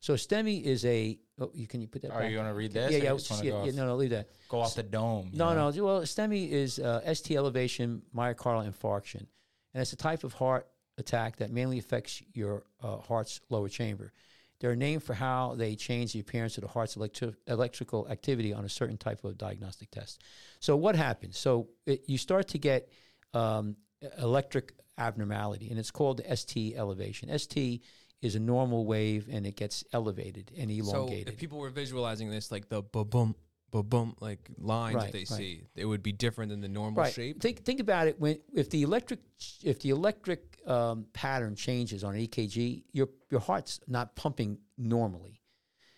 So a STEMI is a. Oh, you can you put that? Are back? you going to read this? Yeah, yeah, just wanna yeah, yeah, No, no, leave that. go off the dome. No, know? no. Well, STEMI is uh, ST elevation myocardial infarction, and it's a type of heart attack that mainly affects your uh, heart's lower chamber. They're named for how they change the appearance of the heart's electri- electrical activity on a certain type of diagnostic test. So what happens? So it, you start to get um, electric abnormality, and it's called ST elevation. ST is a normal wave, and it gets elevated and elongated. so if people were visualizing this like the boom ba boom like lines Right, that they right. see, it would be different than the normal right. shape. Think think about it when if the electric if the electric um, pattern changes on an EKG, your your heart's not pumping normally,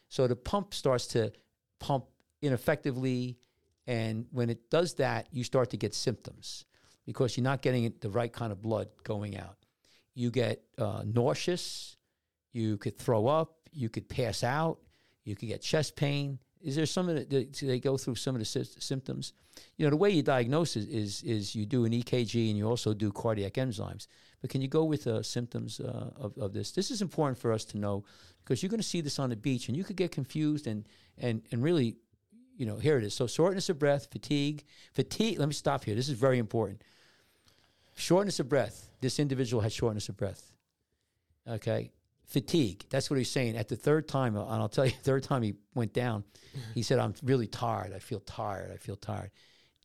so the pump starts to pump ineffectively, and when it does that, you start to get symptoms because you're not getting the right kind of blood going out. You get uh, nauseous, you could throw up, you could pass out, you could get chest pain. Is there some of the, do they go through some of the sy- symptoms? You know, the way you diagnose is is is you do an EKG and you also do cardiac enzymes. But can you go with uh, symptoms uh, of, of this? This is important for us to know because you're going to see this on the beach and you could get confused and and and really, you know, here it is. So shortness of breath, fatigue, fatigue. Let me stop here. This is very important. Shortness of breath. This individual had shortness of breath. Okay. Fatigue. That's what he's saying. At the third time, and I'll tell you, third time he went down, he said, I'm really tired. I feel tired. I feel tired.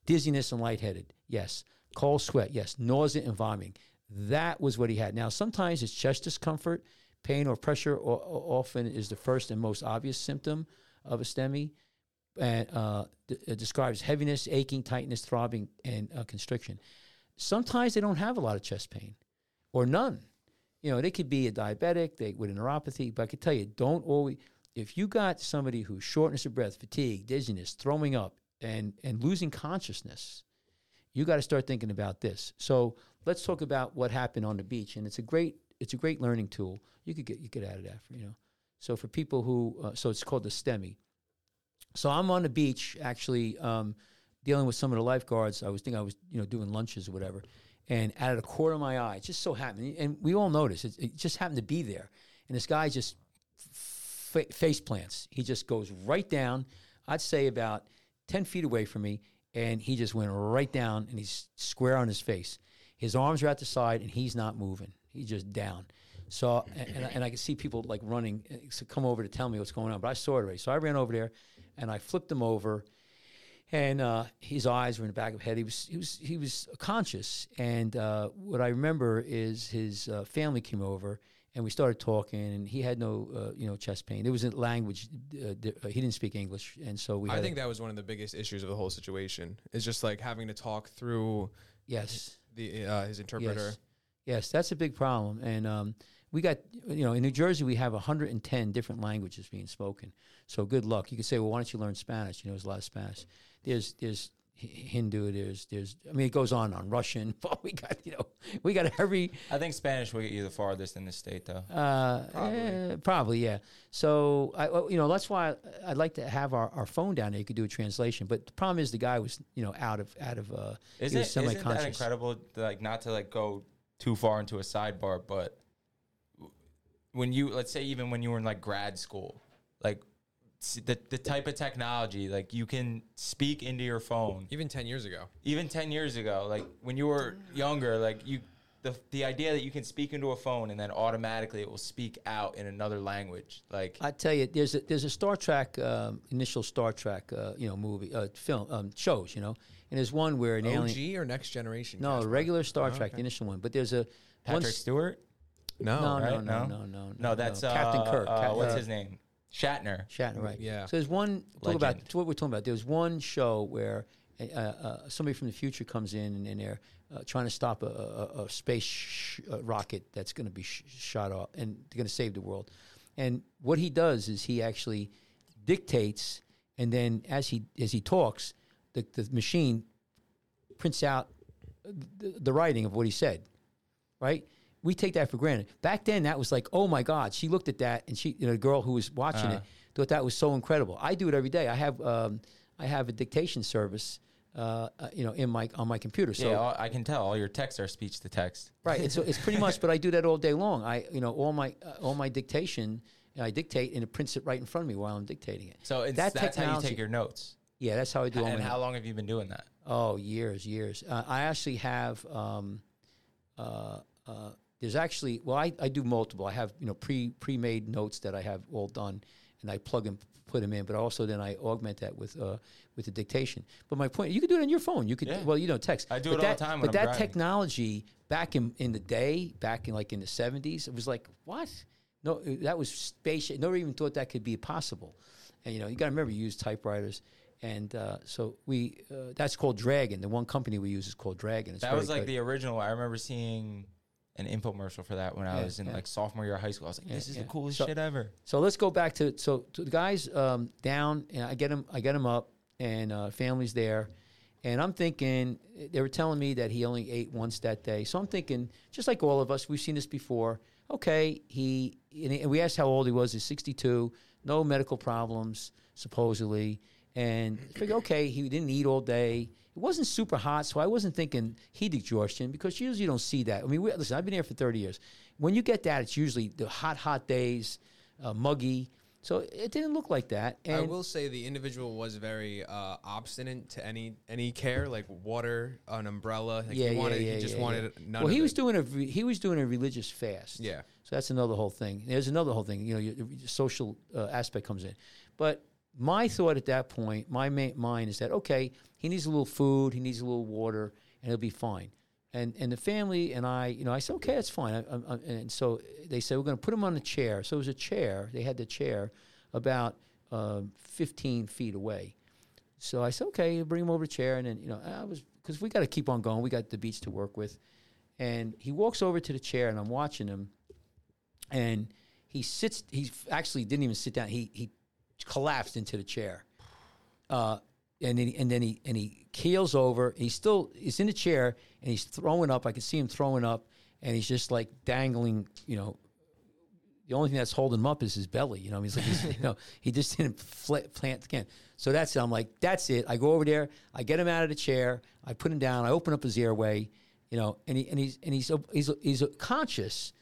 Dizziness and lightheaded. Yes. Cold sweat. Yes. Nausea and vomiting. That was what he had. Now, sometimes it's chest discomfort, pain, or pressure. Or, or often is the first and most obvious symptom of a STEMI, and uh, d- it describes heaviness, aching, tightness, throbbing, and uh, constriction. Sometimes they don't have a lot of chest pain, or none. You know, they could be a diabetic, they with a neuropathy. But I can tell you, don't always. If you got somebody who's shortness of breath, fatigue, dizziness, throwing up, and and losing consciousness, you got to start thinking about this. So let's talk about what happened on the beach, and it's a great it's a great learning tool. You could get you could add that for you know. So for people who uh, so it's called the STEMI. So I'm on the beach actually um, dealing with some of the lifeguards. I was thinking I was you know doing lunches or whatever, and out of the corner of my eye, it just so happened, and we all noticed it, it just happened to be there, and this guy just fa- face plants. He just goes right down. I'd say about ten feet away from me, and he just went right down, and he's square on his face. His arms are at the side, and he's not moving. He's just down. So, and, and, I, and I could see people like running eh, to come over to tell me what's going on, but I saw it already. So I ran over there, and I flipped him over, and uh, his eyes were in the back of his head. He was he was he was conscious, and uh, what I remember is his uh, family came over, and we started talking, and he had no uh, you know chest pain. It was a language uh, di- uh, he didn't speak English, and so we. I think that was one of the biggest issues of the whole situation. Is just like having to talk through yes. the uh, his interpreter. Yes. Yes, that's a big problem. And um, we got, you know, in New Jersey, we have 110 different languages being spoken. So good luck. You could say, well, why don't you learn Spanish? You know, there's a lot of Spanish. There's, there's Hindu. There's, there's, I mean, it goes on on Russian. But we got, you know, we got every, I think Spanish will get you the farthest in the state, though. uh, probably. probably, yeah. So, I, you know, that's why I'd like to have our, our phone down there. You could do a translation. But the problem is the guy was, you know, out of, out of, uh, Isn't, he was it, isn't that semi-conscious. incredible? Like not to like go too far into a sidebar, but when you let's say even when you were in like grad school, like s- the the type of technology, like you can speak into your phone. Even ten years ago. Even ten years ago, like when you were younger, like you. The, the idea that you can speak into a phone and then automatically it will speak out in another language, like I tell you, there's a, there's a Star Trek um, initial Star Trek uh, you know movie uh, film um, shows you know, and there's one where an alien OG or next generation? no regular Star Trek the initial one, but there's a Patrick one, Stewart. No, no, right? no, no, No? no, no, No, that's no. uh, Captain Kirk. Uh, Cap- what's uh, his name? Shatner. Shatner, right? Yeah. So there's one talk about Legend. what we're talking about. There's one show where uh, uh, somebody from the future comes in and, and they're uh, trying to stop a, a, a space sh- uh rocket that's going to be sh- shot off and they're going to save the world. And what he does is he actually dictates, and then as he as he talks, the, the machine prints out the, the writing of what he said, right? We take that for granted. Back then, that was like, oh my God. She looked at that, and she, you know, the girl who was watching it thought that was so incredible. I do it every day. I have, um, I have a dictation service, uh, uh, you know, in my on my computer. So yeah, I can tell all your texts are speech to text. Right. It's, it's pretty much, but I do that all day long. I, you know, all my uh, all my dictation, I dictate and it prints it right in front of me while I'm dictating it. So it's, That that's how you take your notes. Yeah, that's how I do all And how long have you been doing that? Oh, years, years. Uh, I actually have. Um, uh, uh, there's actually well, I, I do multiple. I have you know pre pre made notes that I have all done, and I plug and put them in. But also then I augment that with uh, with the dictation. But my point, you could do it on your phone. You could Yeah. well, you know, text. I do But it all that, the time But I'm that driving. technology back in in the day, back in like in the '70s, it was like what? No, that was space. Nobody even thought that could be possible. And you know, you got to remember, you use typewriters. And uh, so we, uh, that's called Dragon. The one company we use is called Dragon. It's That was like good. the original. I remember seeing an infomercial for that when I was in yeah. like sophomore year of high school. I was like, Yeah, this is yeah. the coolest So- shit ever. So let's go back to so to the guys um, down, and I get him, I get him up, and uh, family's there, and I'm thinking they were telling me that he only ate once that day. So I'm thinking, just like all of us, we've seen this before. Okay, he and he- and we asked how old he was. He's 62, no medical problems supposedly, and figure okay, he didn't eat all day. It wasn't super hot, so I wasn't thinking heat exhaustion because usually you don't see that. I mean, we, listen, I've been here for 30 years. When you get that, it's usually the hot, hot days, uh, muggy. So it didn't look like that. And I will say the individual was very uh, obstinate to any any care, like water, an umbrella. Like yeah, he wanted, yeah, yeah, he just yeah, wanted yeah. none Well, of he was it. doing a re- he was doing a religious fast. Yeah. So that's another whole thing. There's another whole thing. You know, your, your social uh, aspect comes in. But my thought at that point, my ma- mind is that okay, he needs a little food, he needs a little water, and he'll be fine. And and the family and I, you know, I said, okay, that's fine. I, I, I- and so they said we're going to put him on the chair. So it was a chair. They had the chair about uh, 15 feet away. So I said, okay, bring him over to the chair. And then, you know, I was, because we got to keep on going. We got the beach to work with. And he walks over to the chair, and I'm watching him. And he sits, he actually didn't even sit down. He, he collapsed into the chair. Uh, and then, and then he and he keels over. He's still he's in the chair and he's throwing up. I can see him throwing up, and he's just like dangling. You know, the only thing that's holding him up is his belly. You know, he's like, he's, you know, he just didn't fl- plant again. So that's it. I'm like, that's it. I go over there, I get him out of the chair, I put him down, I open up his airway, you know, and he and he's and he's he's he's conscious,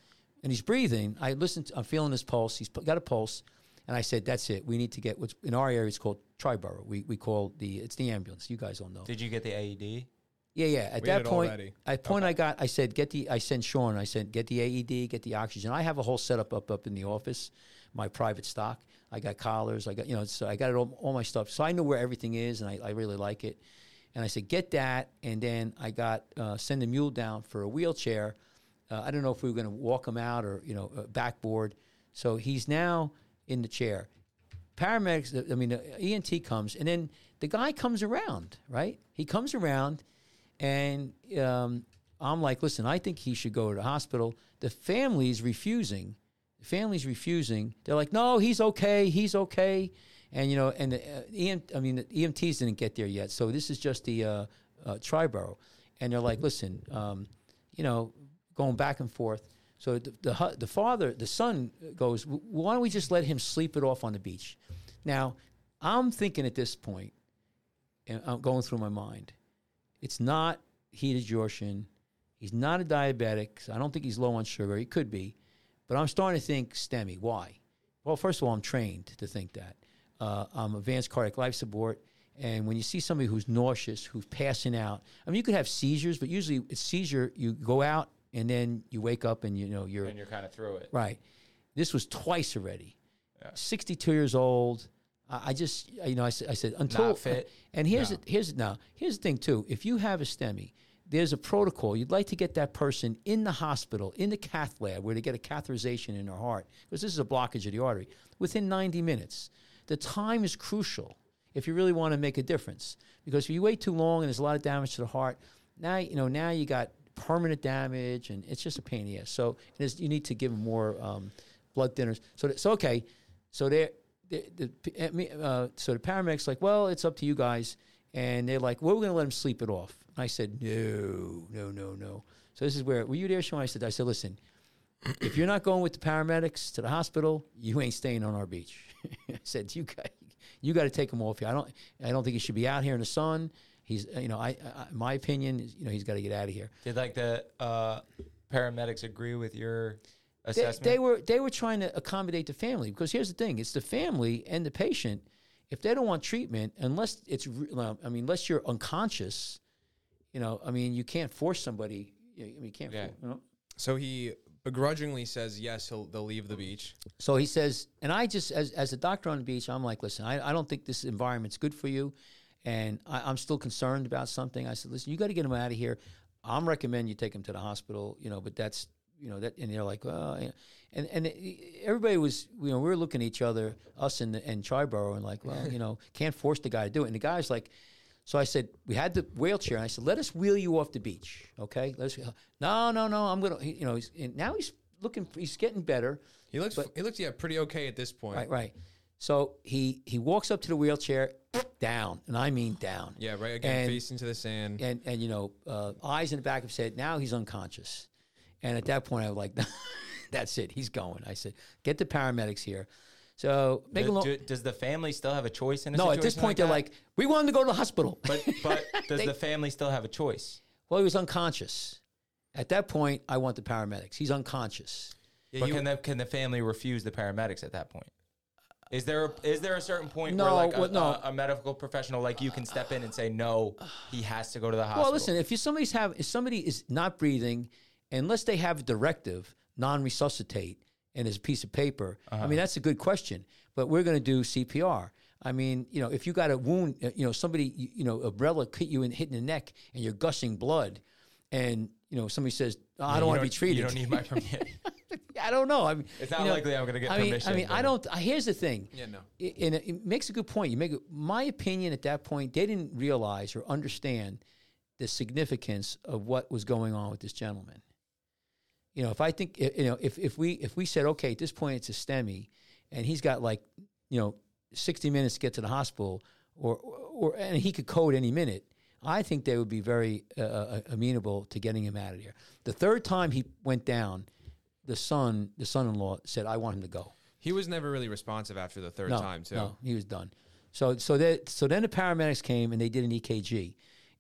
and he's breathing. I listen. To, I'm feeling his pulse. He's got a pulse, and I said, that's it. We need to get what's in our area. It's called Triborough. We we call the it's the ambulance. You guys all know. Did you get the AED? Yeah, yeah. At We that point, already. at point I got, I said, get the, I sent Sean, I said, get the AED, get the oxygen. I have a whole setup up up in the office, my private stock. I got collars, I got, you know, so I got it all, all my stuff. So I know where everything is, and I, I really like it. And I said, get that, and then I got uh, send the mule down for a wheelchair. Uh, I don't know if we were going to walk him out or you know uh, backboard. So he's now in the chair paramedics, I mean, the EMT comes, and then the guy comes around, right? He comes around, and um, I'm like, listen, I think he should go to the hospital. The family's refusing. The family's refusing. They're like, no, he's okay. He's okay. And you know, and the uh, I mean, the EMTs didn't get there yet. So this is just the uh, uh, Triborough, and they're like, listen, um, you know, going back and forth. So the, the the father, the son goes, why don't we just let him sleep it off on the beach? Now, I'm thinking at this point, and I'm going through my mind, it's not heat exhaustion. He's not a diabetic. So I don't think he's low on sugar. He could be, but I'm starting to think STEMI. Why? Well, first of all, I'm trained to think that. Uh, I'm advanced cardiac life support. And when you see somebody who's nauseous, who's passing out, I mean, you could have seizures, but usually it's seizure. You go out and then you wake up and you know you're And you're kind of through it. Right. This was twice already. Yeah. 62 years old. I, I just, you know, I, said- I said until Not fit? Uh, and here's the, here's now here's the thing too. If you have a STEMI, there's a protocol. You'd like to get that person in the hospital, in the cath lab, where they get a catheterization in their heart, because this is a blockage of the artery, within 90 minutes. The time is crucial if you really want to make a difference. Because if you wait too long and there's a lot of damage to the heart, now you know now you got permanent damage, and it's just a pain in the ass. So you need to give them more um, blood thinners. So so okay, so they're the, the, uh, so the paramedics like, well, it's up to you guys, and they're like, well, we're going to let him sleep it off. And I said, no, no, no, no. So this is where were you there, Sean? I said, I said, listen, if you're not going with the paramedics to the hospital, you ain't staying on our beach. I said, you got, you got to take him off here. I don't, I don't think he should be out here in the sun. He's, you know, I, I my opinion is, you know, he's got to get out of here. Did like the uh, paramedics agree with your assessment? they were they were trying to accommodate the family because here's the thing: it's the family and the patient. If they don't want treatment, unless it's, re- well, I mean, unless you're unconscious, you know, I mean, you can't force somebody. You, I mean, you can't. Yeah. for- You know? So he begrudgingly says yes, he'll they'll leave the beach. So he says, and I just, as, as a doctor on the beach, I'm like, listen, I, I don't think this environment's good for you. And I, I'm still concerned about something. I said, listen, you got to get him out of here. I'm recommend you take him to the hospital, you know, but that's, you know, that, and they're like, well, and, and everybody was, you know, we were looking at each other, us and, and Triborough, and like, well, you know, can't force the guy to do it. And the guy's like, so I said, we had the wheelchair, and I said, let us wheel you off the beach, okay? Let's, no, no, no, I'm gonna, you know, he's, and now he's looking, he's getting better. He looks he looks yeah pretty okay at this point. Right, right. So he he walks up to the wheelchair, down, and I mean down. Yeah, right again, And- face into the sand. And and you know, uh, eyes in the back of his head. Now he's unconscious. And at that point, I was like, "That's it. He's going." I said, "Get the paramedics here." So make a Do- long. do- does the family still have a choice in a no, at this situation point, they're that? like, "We want him to go to the hospital." but but does They- the family still have a choice? well, he was unconscious. At that point, I want the paramedics. He's unconscious. Yeah, but you- can the can the family refuse the paramedics at that point? Is there is there a certain point No, where like a, well, no. a, a medical professional like you can step in and say no, he has to go to the hospital? Well, listen, if you somebody's have if somebody is not breathing, unless they have a directive, non-resuscitate, and there's a piece of paper. I mean, that's a good question. But we're going to do CPR. I mean, you know, if you got a wound, uh, you know, somebody, you, you know, a umbrella hit you in hit in the neck and you're gushing blood, and you know, somebody says, oh, "I don't want to be treated." You don't need my permission. I don't know. I mean, It's not you know, likely I'm gonna get I mean, permission, I mean, I don't. Here's the thing. Yeah, no. It, and it, makes a good point. You make my opinion at that point. They didn't realize or understand the significance of what was going on with this gentleman. You know, if I think you know, if if we if we said okay, at this point it's a STEMI, and he's got like you know sixty minutes to get to the hospital, or or and he could code any minute. I think they would be very uh, uh, amenable to getting him out of there. The third time he went down, the son, the son-in-law said, "I want him to go." He was never really responsive after the third no, time, too. No, he was done. So so that so then the paramedics came and they did an EKG,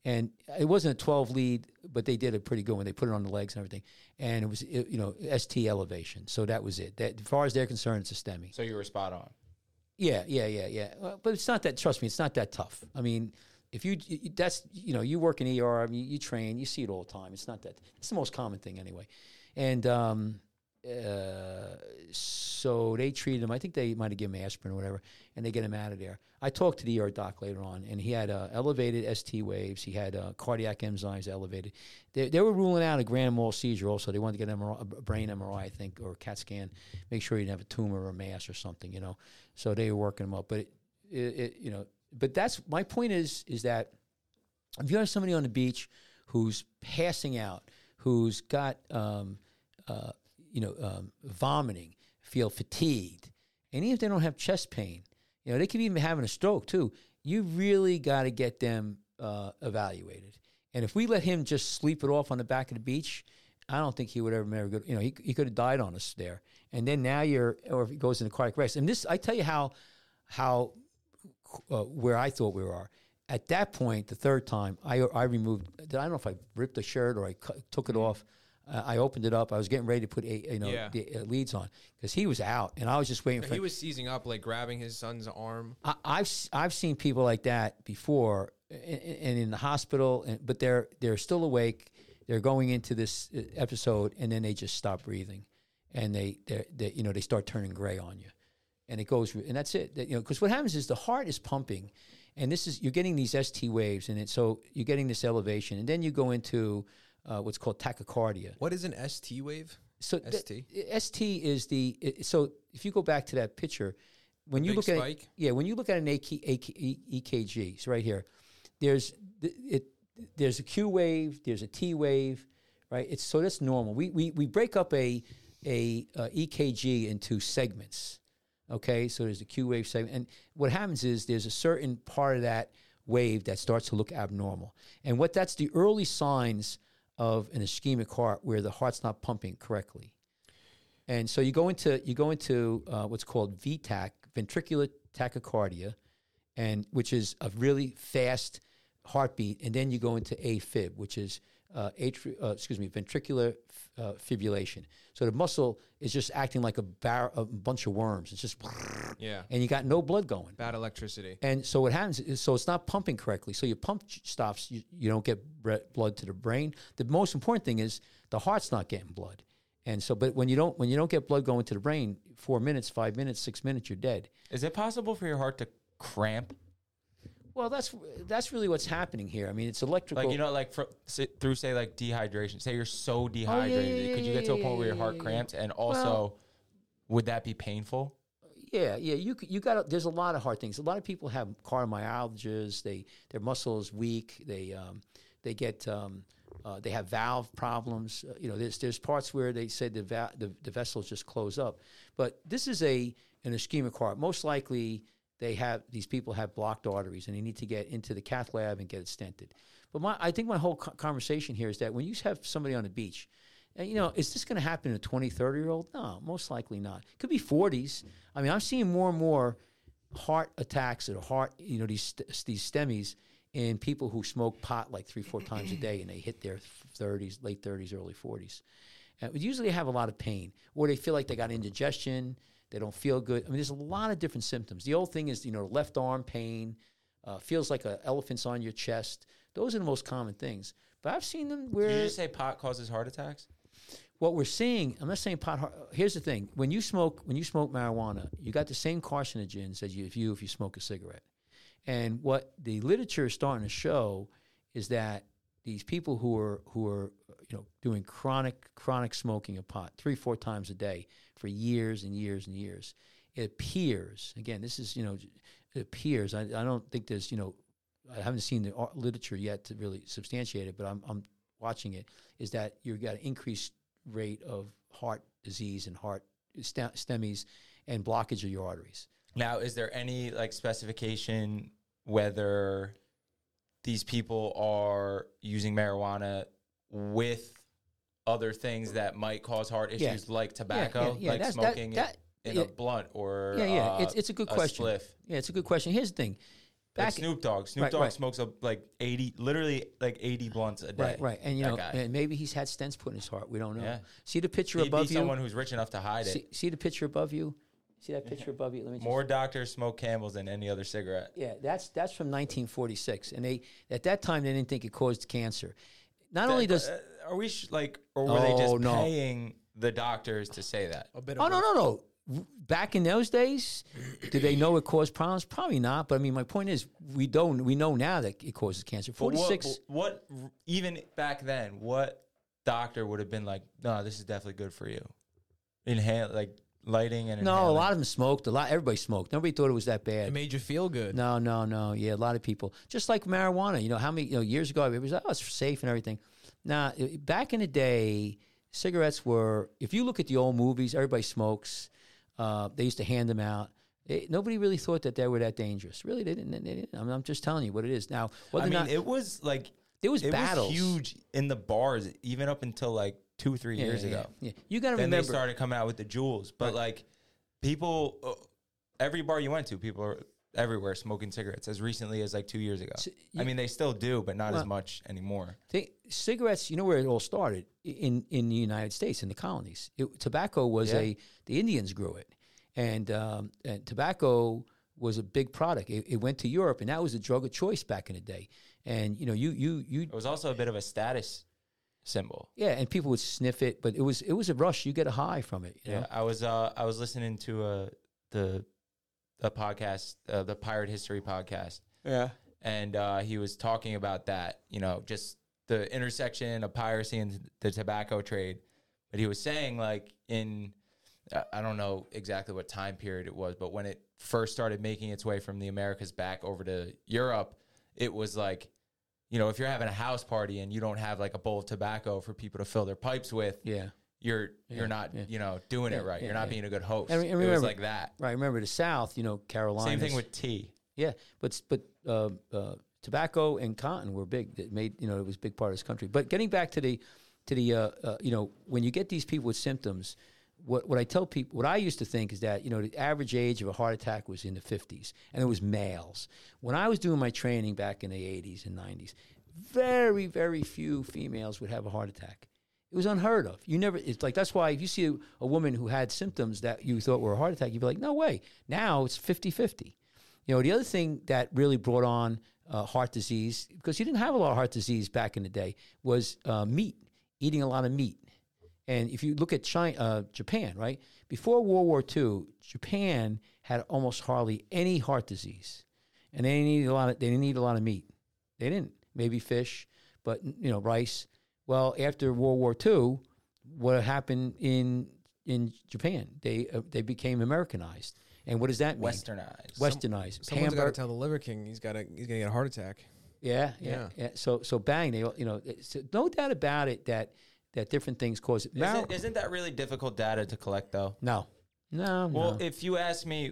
and it wasn't a twelve lead, but they did a pretty good one. They put it on the legs and everything, and it was it, you know ST elevation. So that was it. That as far as they're concerned, it's a STEMI. so you were spot on. Yeah, yeah, yeah, yeah. But it's not that. Trust me, it's not that tough. I mean, if you you- that's you know you work in ER, I mean, you train, you see it all the time. It's not that. It's the most common thing anyway. And um, uh, so they treated him. I think they might have given him aspirin or whatever, and they get him out of there. I talked to the ER doc later on, and he had uh, elevated ST waves. He had uh, cardiac enzymes elevated. They, they were ruling out a grand mal seizure. Also, they wanted to get MRI, a brain MRI, I think, or a CAT scan, make sure he didn't have a tumor or a mass or something. You know, so they were working him up. But it, it, it, you know, but that's my point is is that if you have somebody on the beach who's passing out, who's got um, uh, you know um, vomiting, feel fatigued, and even if they don't have chest pain, you know they could even be having a stroke too. You really got to get them uh, evaluated. And if we let him just sleep it off on the back of the beach, I don't think he would ever go. You know, he, he could have died on us there. And then now you're, or if he goes into cardiac arrest. And this, I tell you how how uh, where I thought we were. At that point, the third time, I I removed. I don't know if I ripped the shirt or I took it off. Uh, I opened it up. I was getting ready to put a, you know Yeah. the uh, leads on because he was out, and I was just waiting for. He was seizing up, like grabbing his son's arm. I, I've s- I've seen people like that before, and, and in the hospital, and, but they're they're still awake. They're going into this uh, episode, and then they just stop breathing, and they they they you know they start turning gray on you, and it goes and that's it. That, you know, because what happens is the heart is pumping, and this is you're getting these ST waves, and it, so you're getting this elevation, and then you go into uh, what's called tachycardia. What is an ST wave? So th- ST? ST is the it- so if you go back to that picture, when you look at spike? it, yeah, when you look at an AK, AK, EKG, it's right here. There's it. There's a Q wave. There's a T wave, right? It's so that's normal. We we we break up a a uh, EKG into segments. Okay, so there's a Q wave segment, and what happens is there's a certain part of that wave that starts to look abnormal, and what that's the early signs of an ischemic heart where the heart's not pumping correctly. And so you go into you go into uh, what's called V-tach, ventricular tachycardia, and which is a really fast heartbeat, and then you go into AFib, which is uh, atri- uh, excuse me, ventricular uh, fibrillation. So the muscle is just acting like a, bar- a bunch of worms. It's just, Yeah. and you got no blood going. Bad electricity. And so what happens is, so it's not pumping correctly. So your pump stops. You, you don't get blood to the brain. The most important thing is the heart's not getting blood. And so, but when you don't when you don't get blood going to the brain, four minutes, five minutes, six minutes, you're dead. Is it possible for your heart to cramp? Well, that's that's really what's happening here. I mean, it's electrical. Like you know, like si- through say like dehydration. Say you're so dehydrated, yeah, could you get to a point where your heart yeah, cramps? And also, Well- would that be painful? Yeah, yeah. You you got there's a lot of hard things. A lot of people have cardiomyalgias. They their muscles weak. They um, they get um, uh, they have valve problems. Uh, you know, there's there's parts where they said the, va- the the vessels just close up. But this is a an ischemic heart. Most likely they have these people have blocked arteries and they need to get into the cath lab and get it stented. But my I think my whole co- conversation here is that when you have somebody on the beach. And, you know, is this going to happen to a 20, 30 year old? No, most likely not. Could be 40s. I mean, I'm seeing more and more heart attacks or heart, you know, these these STEMIs in people who smoke pot like three, four times a day and they hit their 30s, late 30s, early 40s. And usually have a lot of pain or they feel like they got indigestion, they don't feel good. I mean, there's a lot of different symptoms. The old thing is, you know, left arm pain, uh, feels like an elephant's on your chest. Those are the most common things. But I've seen them where. Did you just say pot causes heart attacks? what we're seeing, I'm not saying pot. Here's the thing: when you smoke, when you smoke marijuana, you got the same carcinogens as you if you if you smoke a cigarette. And what the literature is starting to show is that these people who are who are you know doing chronic chronic smoking of pot three four times a day for years and years and years, it appears again this is you know it appears I, I don't think there's you know I haven't seen the literature yet to really substantiate it, but I'm I'm watching it is that you've got an increased rate of heart disease and heart st- STEMIs and blockage of your arteries. Now, is there any like specification whether these people are using marijuana with other things that might cause heart Yeah. issues, like tobacco, yeah, yeah, like that- smoking it that- in yeah. a blunt or Yeah, yeah, uh, it's it's a good question. spliff? Yeah, it's a good question. Here's the thing. Like Snoop Dogg. Snoop Right, Dogg right. smokes a, like eighty, literally like eighty blunts a day. Right, right, and you know, guy. and maybe he's had stents put in his heart. We don't know. Yeah. See the picture He'd above be you. someone who's rich enough to hide it. see, see the picture above you. See that picture above you. Let me just, More doctors smoke Camels than any other cigarette. Yeah, that's that's from 1946, and they at that time they didn't think it caused cancer. Not only does Uh, are we sh- like, or were they just Oh, no. paying the doctors to say that? A bit of oh no both. no no. Back in those days, did they know it caused problems? Probably not. But I mean, my point is, we don't. We know now that it causes cancer. But what- 46. What, even back then, what doctor would have been like, no, this is definitely good for you? Inhale, like lighting and No, a inhaling. lot of them smoked. A lot. Everybody smoked. Nobody thought it was that bad. It made you feel good. No, no, no. Yeah, a lot of people. Just like marijuana. You know, how many you know, years ago, it was, oh, it's safe and everything. It- back in the day, cigarettes were, if you look at the old movies, everybody smokes. Uh, they used to hand them out. It, nobody really thought that they were that dangerous. Really, they didn't. They didn't. I'm, I'm just telling you what it is. Now, I mean, not, it was like there was it battles. was huge in the bars, even up until like two, three Yeah, years yeah, ago. Yeah, you got to remember. Then they started coming out with the Juuls, but like people, uh, every bar you went to, people are everywhere smoking cigarettes as recently as like two years ago. So I mean, they still do, but not as much anymore. They, cigarettes, you know where it all started in in the United States in the colonies. It, tobacco was Yeah. a the Indians grew it, and um, and tobacco was a big product. It, it went to Europe, and that was a drug of choice back in the day. And you know, you you you It was also a bit of a status symbol. yeah, and people would sniff it, but it was it was a rush. You get a high from it. Yeah, know? I was uh I was listening to uh the the podcast uh, the Pirate History podcast. Yeah. And uh he was talking about that, you know, just the intersection of piracy and the tobacco trade. But he was saying like in I- I don't know exactly what time period it was, but when it first started making its way from the Americas back over to Europe, it was like you know, if you're having a house party and you don't have like a bowl of tobacco for people to fill their pipes with, Yeah. You're Yeah, you're not yeah. you know doing Yeah, it right. you're not being a good host. And and it was like that. Right. Remember the South, you know, Carolina. Same thing with tea. Yeah, but but uh, uh, tobacco and cotton were big. That made you know it was a big part of this country. But getting back to the to the uh, uh, you know when you get these people with symptoms, what what I tell people, what I used to think is that you know the average age of a heart attack was in the fifties, and it was males. When I was doing my training back in the eighties and nineties, very very few females would have a heart attack. It was unheard of. You never. It's like that's why if you see a, woman who had symptoms that you thought were a heart attack, you'd be like, no way. Now it's 50-50. You know, the other thing that really brought on uh, heart disease, because you didn't have a lot of heart disease back in the day, was uh, meat, eating a lot of meat. And if you look at China, uh, Japan, right before World War II, Japan had almost hardly any heart disease, and they didn't eat a lot of they didn't eat a lot of meat. They didn't maybe fish, but you know rice. Well, after World War II, what happened in in Japan? They uh, they became Americanized, and what does that mean? Westernized. Westernized. Someone's got to tell the Liver King he's got to he's gonna get a heart attack. yeah, yeah, yeah. So so bang, they you know, it's, no doubt about it that that different things cause it. Mar- isn't, isn't that really difficult data to collect though? no, no, Well, no. if you ask me,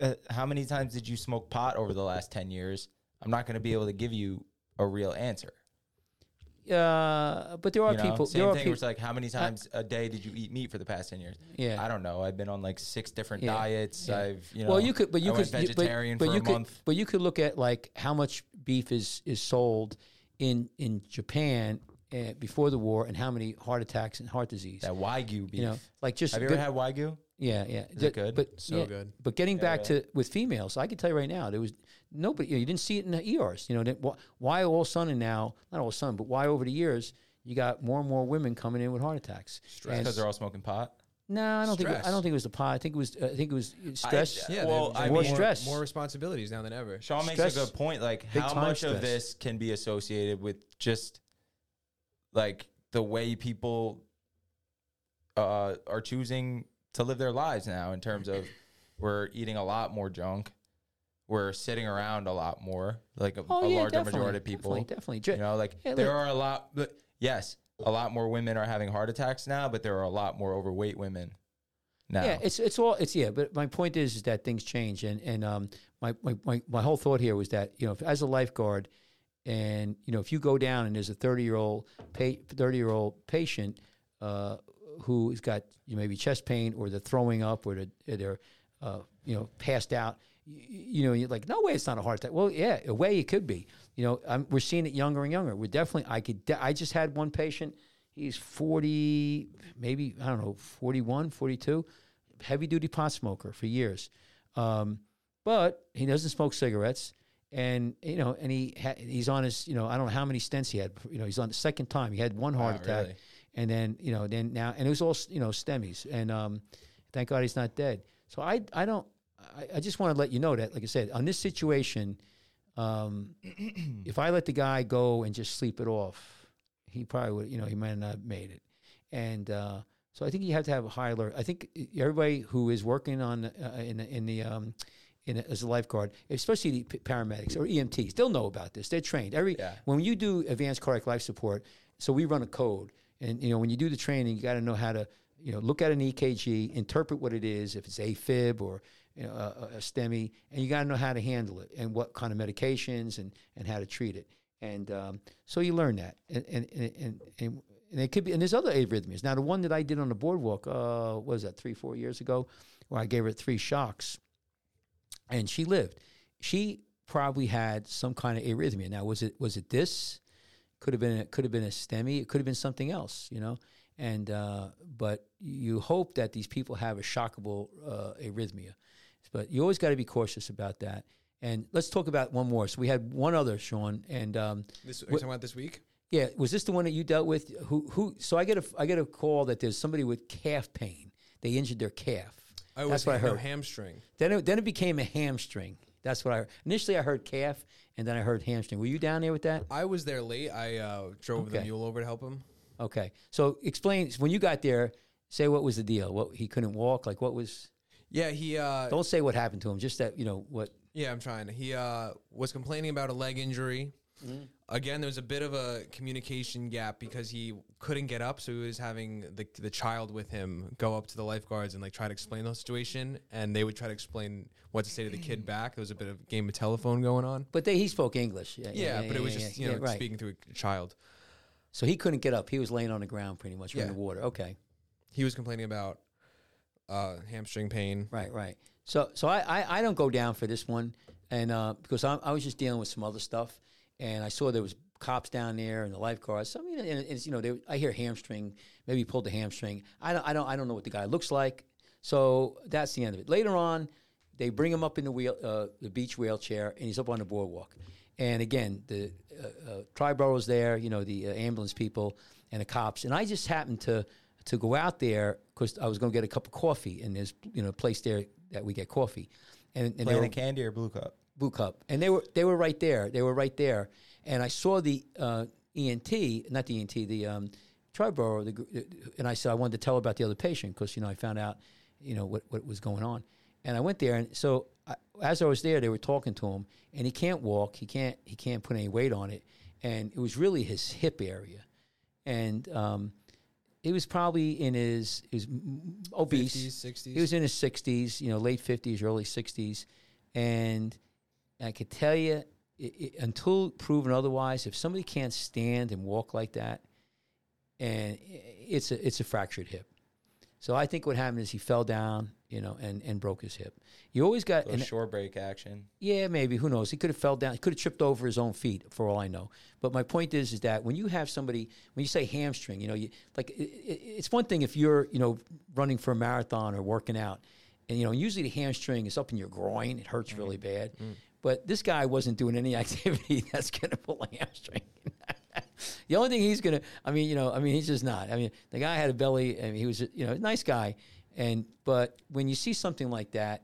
uh, how many times did you smoke pot over the last ten years? I'm not going to be able to give you a real answer. Uh, but there are You know? people. Same there are thing. people. Where it's like, how many times a day did you eat meat for the past ten years? Yeah. I don't know. I've been on like six different Yeah. diets. Yeah. I've you know. well, you could, but you I could, went you- but- but, for you a could, month. but you could look at like how much beef is is sold in in Japan uh, before the war, and how many heart attacks and heart disease. That wagyu beef. you know, like just Have you good- ever had wagyu? Yeah, yeah. Is it good? But So yeah, good. But getting Yeah, back really. to with females, I can tell you right now, there was nobody. You, know, you didn't see it in the ERs. You know, why, why all of a sudden now? Not all of a sudden, but why over the years you got more and more women coming in with heart attacks. And- because they're all smoking pot. no, I don't think. I don't think it was the pot. I think it was. I think it was stress. Yeah, Well, they- I More mean- stress. more responsibilities now than ever. Sean makes Stress- a good point. Like, big how time much of this can be associated with just like the way people uh, are choosing to live their lives now? In terms of we're eating a lot more junk, we're sitting around a lot more, like a, Oh, a yeah, larger majority of people. definitely, definitely. You know, like Yeah, there look- are a lot. But yes, a lot more women are having heart attacks now, but there are a lot more overweight women now. Yeah, it's it's all it's yeah. But my point is, is that things change, and and um, my, my my my whole thought here was that you know, if, as a lifeguard, and you know, if you go down and there's a thirty year old thirty year old patient uh, who's got you know, maybe chest pain or they're throwing up or they're, they're uh, you know passed out, you, you know, you're like, no way, it's not a heart attack. Well, yeah, a way it could be. You know, I'm, we're seeing it younger and younger. We're definitely. I could. de- I just had one patient. He's 40, maybe, I don't know, 41, 42, heavy duty pot smoker for years. Um, but he doesn't smoke cigarettes. And, you know, and he ha- he's on his, you know, I don't know how many stents he had. You know, he's on the second time. He had one heart Wow, attack. really? And then, you know, then now, and it was all, you know, STEMIs. And um, thank God he's not dead. So I, I don't, I, I just want to let you know that, like I said, on this situation, um, if I let the guy go and just sleep it off, he probably would, you know, he might not have made it. And uh, so I think you have to have a high alert. I think everybody who is working on uh, in the- in the um, in as a lifeguard, especially the p- paramedics or EMTs, they'll know about this. They're trained. Every Yeah. when you do advanced cardiac life support, so we run a code, and you know when you do the training, you got to know how to you know look at an EKG, interpret what it is, if it's AFib or you know, a, a STEMI, and you got to know how to handle it and what kind of medications and and how to treat it. And um, so you learn that, and and and, and, and it could be, and there's other arrhythmias. Now, the one that I did on the boardwalk, uh, what was that three, four years ago, where I gave her three shocks, and she lived. She probably had some kind of arrhythmia. Now, was it was it this? Could have been it could have been a STEMI. It could have been something else, you know. And uh, but you hope that these people have a shockable uh, arrhythmia, but you always got to be cautious about that. And let's talk about one more. So we had one other, Sean, and um, This, are you talking about this week? yeah, was this the one that you dealt with? Who who? So I get a I get a call that there's somebody with calf pain. They injured their calf. Oh, That's what I no, heard. hamstring. Then it, then it became a hamstring. That's what I heard. Initially I heard calf, and then I heard hamstring. Were you down there with that? I was there late. I uh, drove the mule over to help him. Okay. So explain when you got there. Say what was the deal? What he couldn't walk? Like what was? Yeah, he. Uh, Don't say what happened to him. Just that you know what. yeah, I'm trying. He uh, was complaining about a leg injury. Mm-hmm. Again, there was a bit of a communication gap because he couldn't get up, so he was having the the child with him go up to the lifeguards and like try to explain the situation, and they would try to explain what to say to the kid back. There was a bit of game of telephone going on. But they, he spoke English. Yeah, Yeah, but it was yeah, just yeah, you know yeah, right. speaking through a child. So he couldn't get up. He was laying on the ground pretty much in the water. Okay. He was complaining about uh, hamstring pain. Right, right. So, so I, I, I don't go down for this one, and uh, because I, I was just dealing with some other stuff, and I saw there was cops down there and the lifeguards. So I mean, and it's you know, they, I hear hamstring, maybe he pulled the hamstring. I don't, I don't, I don't know what the guy looks like. So that's the end of it. Later on, they bring him up in the wheel, uh, the beach wheelchair, and he's up on the boardwalk. And again, the uh, uh, Triborough's there, you know, the uh, ambulance people and the cops, and I just happened to to go out there because I was going to get a cup of coffee, and there's you know a place there that we get coffee, and, and they were Candy or Blue Cup? Blue Cup, and they were they were right there. They were right there, and I saw the uh, EMT, not the EMT, the um, Triborough, the, and I said I wanted to tell about the other patient because you know I found out you know what what was going on, and I went there, and so I, as I was there, they were talking to him, and he can't walk, he can't he can't put any weight on it, and it was really his hip area, and um, he was probably in his his obese, 50s, 60s. he was in his sixties, you know, late fifties, early sixties, and I could tell you, it, it, until proven otherwise, if somebody can't stand and walk like that, and it's a it's a fractured hip. So I think what happened is he fell down, you know, and, and broke his hip. You always got, a shore break action. yeah, maybe who knows? He could have fell down. He could have tripped over his own feet, for all I know. But my point is, is that when you have somebody, when you say hamstring, you know, you like it, it, it's one thing if you're, you know, running for a marathon or working out, and you know, usually the hamstring is up in your groin. It hurts mm-hmm. really bad. Mm. But this guy wasn't doing any activity that's going to pull a hamstring. the only thing he's going to, I mean, you know, I mean, he's just not. I mean, the guy had a belly, and he was, you know, a nice guy. And but when you see something like that,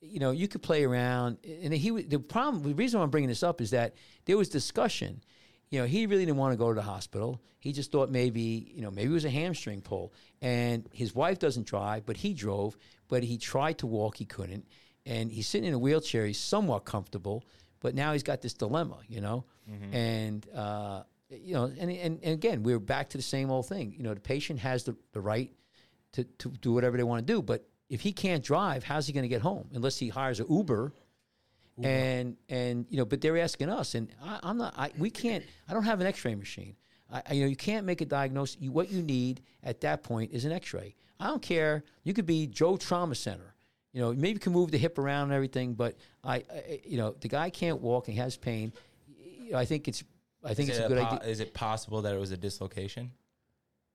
you know, you could play around. And he, the problem, the reason I'm bringing this up is that there was discussion. You know, he really didn't want to go to the hospital. He just thought maybe, you know, maybe it was a hamstring pull. And his wife doesn't drive, but he drove. But he tried to walk, he couldn't. And he's sitting in a wheelchair. He's somewhat comfortable, but now he's got this dilemma, you know. And uh, you know, and, and and again, we're back to the same old thing. You know, the patient has the, the right to, to do whatever they want to do. But if he can't drive, how's he going to get home unless he hires an Uber? And and you know, but they're asking us, and I, I'm not. I, we can't. I don't have an X-ray machine. I, I- you know, you can't make a diagnosis. You, what you need at that point is an X-ray. I don't care. You could be Joe Trauma Center. You know, maybe you can move the hip around and everything, but I, I you know, the guy can't walk and he has pain. You know, I think it's. I think Is it's it, a good po- idea. is it possible that it was a dislocation?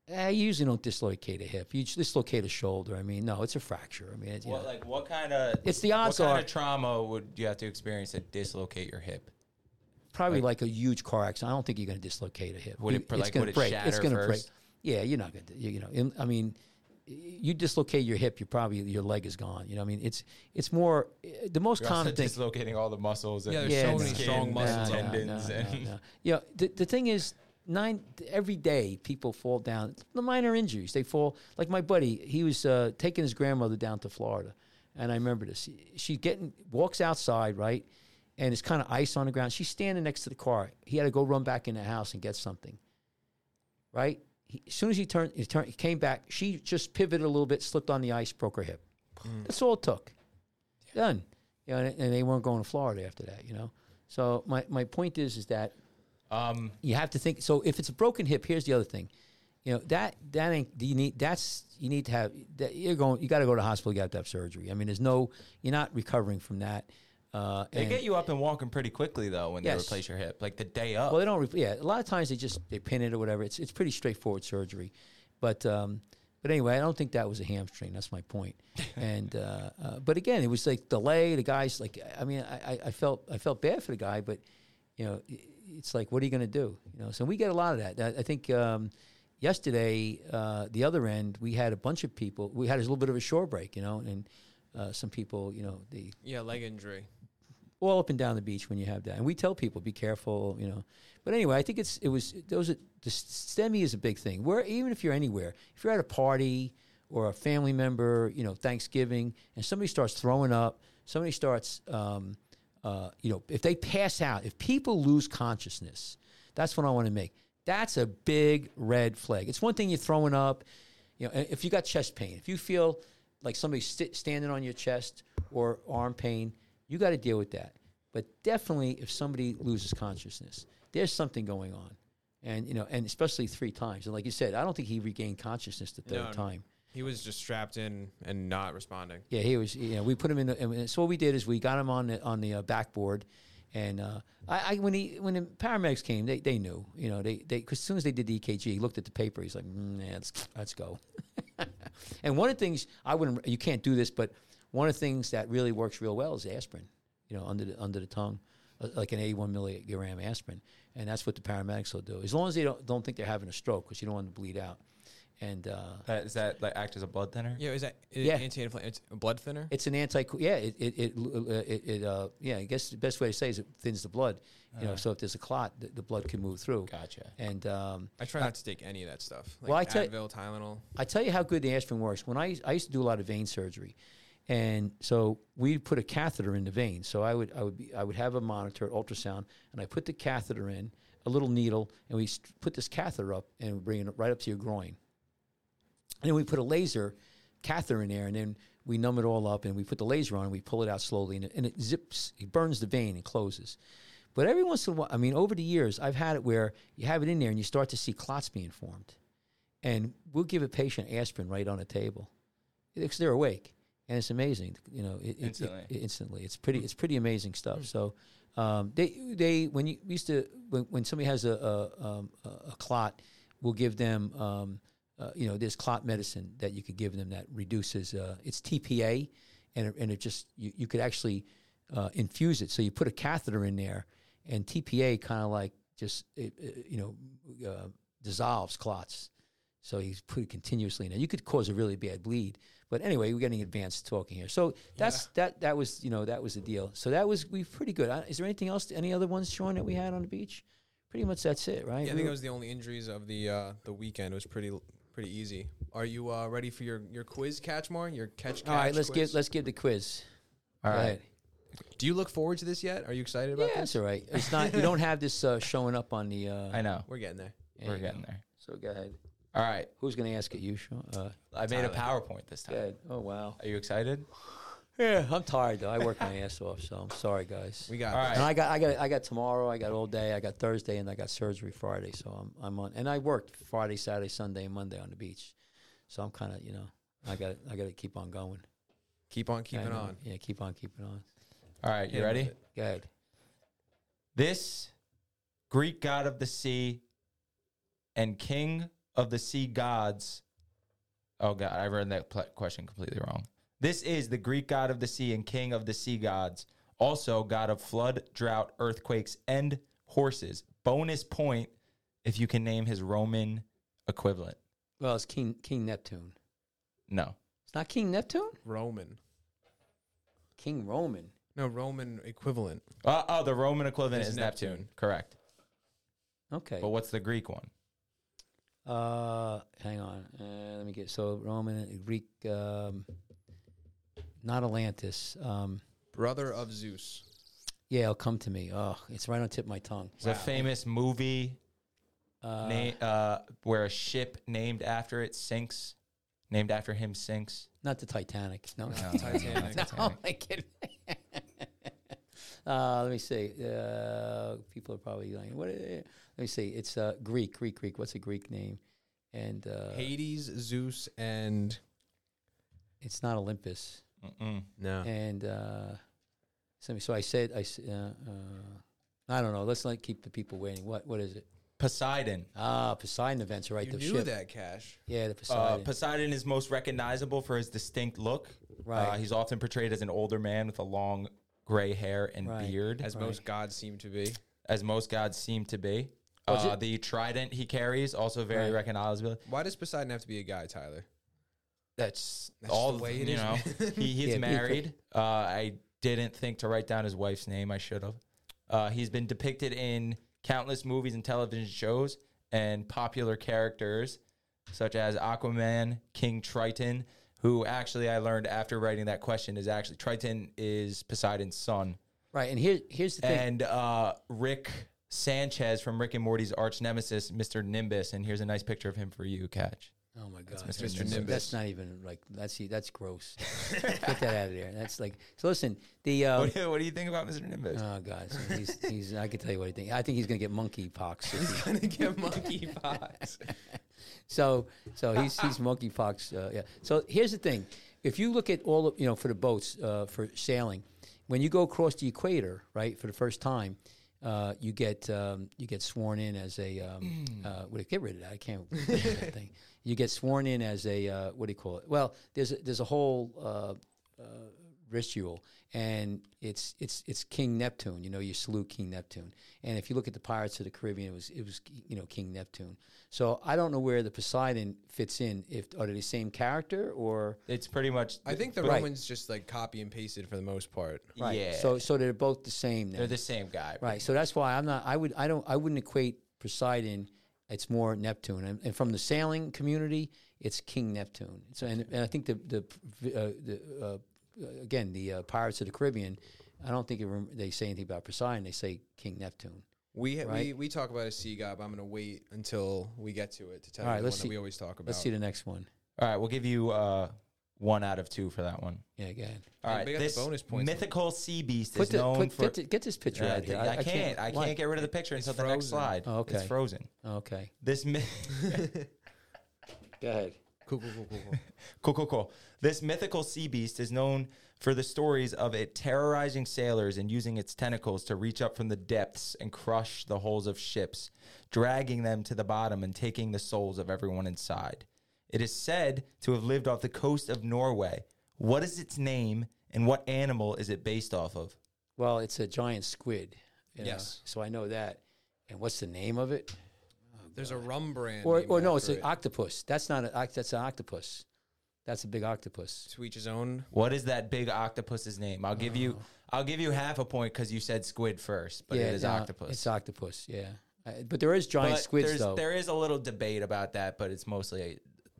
Eh, I usually don't dislocate a hip. You dislocate a shoulder. I mean, no, it's a fracture. I mean, it's, What know, like what kind of It's the odds what kind are- of trauma would you have to experience to dislocate your hip? probably like, a huge car accident. I don't think you're going to dislocate a hip. Would it, like, gonna break. It's gonna break. Yeah, you're not going to. You know, I mean, you dislocate your hip, you probably your leg is gone. You know, I mean, it's it's more the most You're common thing. dislocating all the muscles. And Yeah, there's Yeah, so many strong skin muscles. and on no, tendons. no, and no, no. You know, the, the thing is, nine every day people fall down. The minor injuries they fall. Like my buddy, he was uh, taking his grandmother down to Florida, and I remember this. She getting walks outside right, and it's kind of ice on the ground. She's standing next to the car. He had to go run back in the house and get something. Right. He, as soon as he turned, he turned, he came back. She just pivoted a little bit, slipped on the ice, broke her hip. That's all it took. Done. You know, and, and they weren't going to Florida after that. You know. So my, my point is is that um, you have to think. So if it's a broken hip, here's the other thing. You know that that ain't Do you need that's you need to have that you're going you got to go to the hospital. You got to have surgery. I mean, there's no you're not recovering from that. Uh, they get you up and walking pretty quickly though when Yes. they replace your hip, like the day up. well, they don't. Re- yeah, a lot of times they just they pin it or whatever. It's it's pretty straightforward surgery, but um, but anyway, I don't think that was a hamstring. That's my point. And uh, uh, but again, it was like delay. The guys like I mean, I, I- I felt I felt bad for the guy, but you know, it's like what are you going to do? You know, so we get a lot of that. I, I think. Um, Yesterday, uh, the other end, we had a bunch of people. We had a little bit of a shore break, you know, and uh, some people, you know, the Yeah, leg injury. All up and down the beach when you have that. And we tell people be careful, you know. But anyway, I think it's it was those are, the STEMI is a big thing. Where even if you're anywhere, if you're at a party or a family member, you know, Thanksgiving, and somebody starts throwing up, somebody starts, um, uh, you know, if they pass out, if people lose consciousness, that's what I want to make. That's a big red flag. It's one thing you're throwing up, you know, if you got chest pain, if you feel like somebody's st- standing on your chest or arm pain, you got to deal with that. But definitely, if somebody loses consciousness, there's something going on, and you know, and especially three times. And like you said, I don't think he regained consciousness the third No, time. He was just strapped in and not responding. Yeah, he was. You know, we put him in. The, and so what we did is we got him on the on the uh, backboard, and uh, I, I when he when the paramedics came, they, they knew. You know, they they because as soon as they did the EKG, he looked at the paper. He's like, mm, yeah, let's let's go. and one of the things I wouldn't you can't do this, but one of the things that really works real well is aspirin. You know, under the under the tongue, uh, like an 81 milligram aspirin, and that's what the paramedics will do. As long as they don't don't think they're having a stroke, because you don't want them to bleed out. And uh, That, is that like act as a blood thinner? Yeah, is that is Yeah. anti-inflammatory? It's a blood thinner. It's an anti. Yeah, it it it, uh, it, it uh, yeah. I guess the best way to say is it thins the blood. You know, so if there's a clot, the, the blood can move through. Gotcha. And um, I try not to take any of that stuff. Like Well, I tell- Advil, Tylenol. I tell you how good the aspirin works. When I I used to do a lot of vein surgery, and so we put a catheter in the vein. So I would I would be I would have a monitor ultrasound, and I put the catheter in a little needle, and we put this catheter up and bring it right up to your groin. And then we put a laser catheter in there, and then we numb it all up, and we put the laser on, and we pull it out slowly, and it, and it zips, it burns the vein and closes. But every once in a while, I mean, over the years, I've had it where you have it in there, and you start to see clots being formed, and we'll give a patient aspirin right on the table, because they're awake, and it's amazing. You know, it, it- it- Instantly. it- instantly, it's pretty, it's pretty amazing stuff. So. Um, they they when you used to when, when somebody has a a, um, a clot, we'll give them um, uh, you know, there's clot medicine that you could give them that reduces. Uh, it's TPA, and it, and it just you, you could actually uh, infuse it. So you put a catheter in there, and TPA kind of like just you know uh, dissolves clots. So he's put it continuously in there. You could cause a really bad bleed. But anyway, we're getting advanced talking here. So that's that. That was you know that was the deal. So that was we pretty good. Uh, Is there anything else? Any other ones, Sean, that we had on the beach? Pretty much that's it, right? Yeah, I think were- that was the only injuries of the uh, the weekend. It was pretty pretty easy. Are you uh, ready for your your quiz, Kachmar? Your catch. catch All right, let's quiz? give let's give the quiz. All Go right. Do you look forward to this yet? Are you excited Yeah, about that's this? all right. It's not. You don't have this uh, showing up on the. Uh, I know. We're getting there. there We're getting go. there. So go ahead. All right. Who's going to ask it? You, Sean? Uh, I made a PowerPoint this time. good. Oh wow. Are you excited? Yeah, I'm tired though. I work my ass off, so I'm sorry, guys. We got. All right. And I got, I got, I got tomorrow. I got all day. I got Thursday, and I got surgery Friday. So I'm, I'm on. And I worked Friday, Saturday, Sunday, and Monday on the beach. So I'm kind of, you know, I got, I got to keep on going. Keep on keeping on. Yeah, keep on keeping on. All right. You Yeah, ready? Go ahead. This Greek god of the sea and king of the sea gods. Oh, God. I read that pl- question completely wrong. This is the Greek god of the sea and king of the sea gods, also god of flood, drought, earthquakes, and horses. Bonus point if you can name his Roman equivalent. Well, it's King King Neptune. No. It's not King Neptune. Roman. King Roman. No Roman equivalent. Uh, oh, the Roman equivalent Is is Neptune. Neptune. Correct. Okay. But what's the Greek one? Uh, hang on. Uh, let me get so Roman Greek. Um, not Atlantis. Um, Brother of Zeus. yeah, it'll come to me. Oh, it's right on the tip of my tongue. It's a famous movie Uh, na- uh, where a ship named after it sinks, named after him sinks. not the Titanic. No. No, Titanic. not oh Titanic. my kidding. uh, let me see. Uh, people are probably like, what? Is it? Let me see. It's uh, Greek. Greek. Greek. What's a Greek name? And uh, Hades, Zeus, and it's not Olympus. Mm-mm. no. And uh, so, so I said, I, s- uh, uh, I don't know. Let's not keep the people waiting. What? What is it? Poseidon. Ah, Poseidon events, right? You the knew ship. that, Cash. Yeah, the Uh, Poseidon. Poseidon is most recognizable for his distinct look. Right. Uh, he's often portrayed as an older man with a long gray hair and Right. beard, As as, Right. most gods seem to be. As most gods seem to be. Oh, is Uh, the trident he carries also very Right. recognizable. Why does Poseidon have to be a guy, Tyler? That's, That's all the way it you is, know. he, he's Yeah, married. Uh, I didn't think to write down his wife's name. I should have. Uh, he's been depicted in countless movies and television shows and popular characters such as Aquaman, King Triton, who actually I learned after writing that question is actually Triton is Poseidon's son, right. And here, here's the thing. and uh, Rick Sanchez from Rick and Morty's arch nemesis, Mr. Nimbus, and here's a nice picture of him for you, Catch. Oh my god, Mr. That's, Nimbus. that's not even like that's that's gross. Get that out of there. That's like so. Listen, the uh, What, do you, what do you think about Mr. Nimbus? oh god, so he's he's. I can tell you what I think. I think he's gonna get monkey pox. if he- Gonna get monkey pox. so so he's he's monkey pox. Uh, yeah. So here's the thing: if you look at all of you know for the boats uh, for sailing, when you go across the equator, right, for the first time. Uh, you get um, you get sworn in as a um, uh, what, get rid of that I can't that thing. You get sworn in as a uh, what do you call it? Well, there's a, there's a whole uh, uh, ritual, and it's it's it's King Neptune. You know, you salute King Neptune. And if you look at the Pirates of the Caribbean, it was it was you know King Neptune. So I don't know where the Poseidon fits in. If are they the same character or It's pretty much. I think the Right. Romans just like copy and pasted for the most part. right? Yeah. So so they're both the same. Then. They're the same guy. Right. So that's why I'm not. I would. I don't. I wouldn't equate Poseidon. It's more Neptune, and, and from the sailing community, it's King Neptune. So, and, and I think the the uh, the uh, again the uh, Pirates of the Caribbean. I don't think it, rem- they say anything about Poseidon. They say King Neptune. We we Right. we talk about a sea god, but I'm gonna wait until we get to it to tell All you right, the let's one see- that we always talk about. Let's see the next one. All right, we'll give you uh, one out of two for that one. Yeah, go ahead. All Hey, right, we got the this bonus points. mythical sea beast Put is the, known put, for. get, the- get this picture Yeah, out here. I, can't. I can't, why? get rid of the picture It's until the next frozen. slide. Oh, okay. It's frozen. Okay, This myth. go ahead. Cool, cool, cool, cool, cool. Cool, cool, cool. This mythical sea beast is known for the stories of it terrorizing sailors and using its tentacles to reach up from the depths and crush the hulls of ships, dragging them to the bottom and taking the souls of everyone inside. It is said to have lived off the coast of Norway. What is its name and what animal is it based off of? Well, it's a giant squid. you know, Yes. So I know that. And what's the name of it? There's a rum brand. Or, or no, it's after an it. octopus. That's not an that's an octopus. That's a big octopus. to each his own. What is that big octopus's name? I'll give you. I'll give you half a point because you said squid first, but it is no, octopus. It's octopus. Yeah, Uh, but there is giant But squids there's, though. There is a little debate about that, but it's mostly,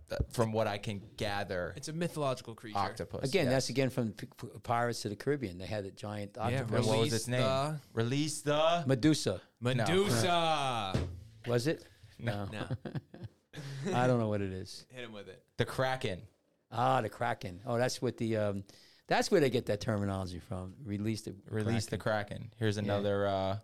uh, from what I can gather, It's a mythological creature. octopus. Again, yes. that's again from P- P- Pirates of the Caribbean. They had a giant octopus. And what was Release its name? the- Release the. Medusa. Medusa. Was it? No. no, I don't know what it is. hit him with it. The Kraken. Ah, the Kraken. Oh, that's what the um, that's where they get that terminology from. Release the Release the Kraken. Here's another uh,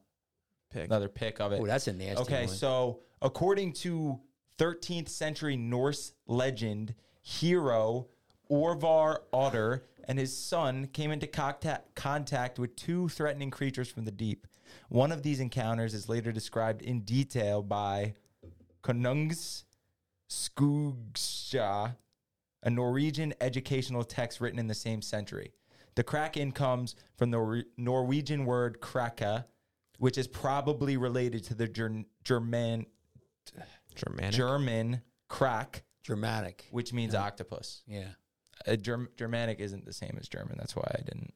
Pick. another pick of it. Oh, that's a nasty one. Okay, one. so according to 13th century Norse legend, hero Orvar Otter and his son came into contact, contact with two threatening creatures from the deep. One of these encounters is later described in detail by Konungs Skuggsjá, a Norwegian educational text written in the same century. The Kraken comes from the Norwegian word kraka, which is probably related to the Ger- German Germanic. German crack, dramatic. which means octopus. Yeah. Uh, Germ- Germanic isn't the same as German. That's why I didn't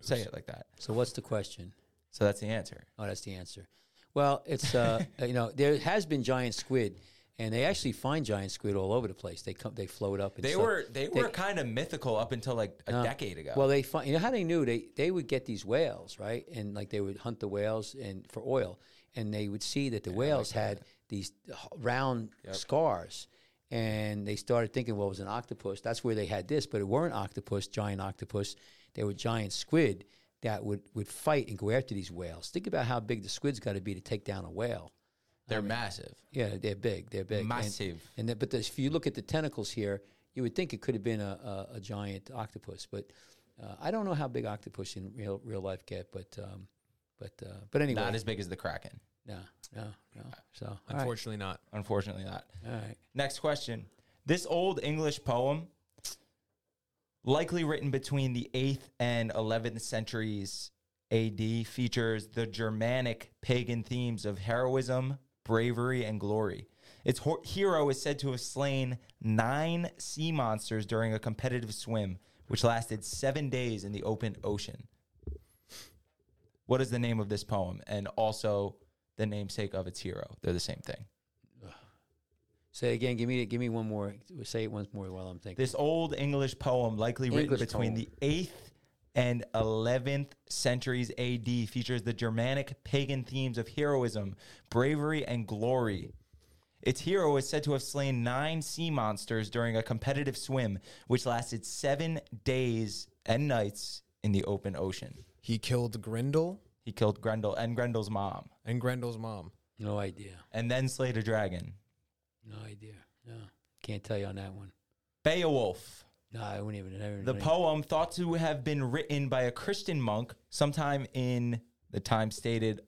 say it like that. So what's the question? So that's the answer. Oh, that's the answer. Well, it's uh, you know there has been giant squid, and they actually find giant squid all over the place. They come, they float up. And They stuff. were they were kind of mythical up until like a No. decade ago. Well, they find you know how they knew they they would get these whales right, and like they would hunt the whales and for oil, and they would see that the whales had these h- round scars, and they started thinking, well, it was an octopus. That's where they had this, but it weren't octopus, giant octopus. They were giant squid that would would fight and go after these whales. Think about how big the squid's got to be to take down a whale. They're massive. Yeah, they're big. They're big. Massive. And, the, but the, if you look at the tentacles here, you would think it could have been a, a, a giant octopus. But uh, I don't know how big octopus in real real life get. But um, but uh, but anyway, Not as big as the Kraken. no no no. So all right, Unfortunately, not. Unfortunately, not. all right. Next question. This old English poem, likely written between the 8th and 11th centuries AD, features the Germanic pagan themes of heroism, bravery, and glory. Its hero is said to have slain nine sea monsters during a competitive swim, which lasted seven days in the open ocean. What is the name of this poem? And also the namesake of its hero. They're the same thing. Say again. Give me give me one more. Say it once more while I'm thinking. This old English poem, likely written English between poem. the 8th and 11th centuries AD, features the Germanic pagan themes of heroism, bravery, and glory. Its hero is said to have slain nine sea monsters during a competitive swim, which lasted seven days and nights in the open ocean. He killed Grendel He killed Grendel and Grendel's mom, and Grendel's mom. no idea. and then slayed a dragon. No idea. No, can't tell you on that one. Beowulf. No, I wouldn't even. Never, The poem, thought to have been written by a Christian monk sometime in the time stated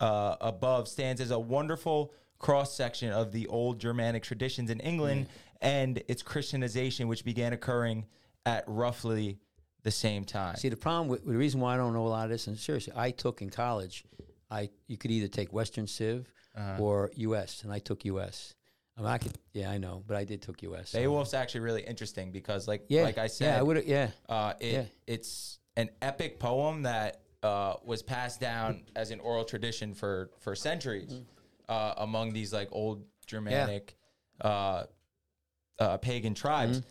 uh, above, stands as a wonderful cross section of the old Germanic traditions in England and its Christianization, which began occurring at roughly the same time. See, the problem with the reason why I don't know a lot of this, and seriously, I took in college, I you could either take Western Civ Uh-huh. or U.S. and I took U.S. I mean, I could, yeah, I know, but I did took U.S. so- Beowulf's actually really interesting because, like, yeah, like I said, yeah, I would, yeah, Uh, it, Yeah. It's an epic poem that uh, was passed down as an oral tradition for for centuries uh, among these like old Germanic uh, uh, pagan tribes,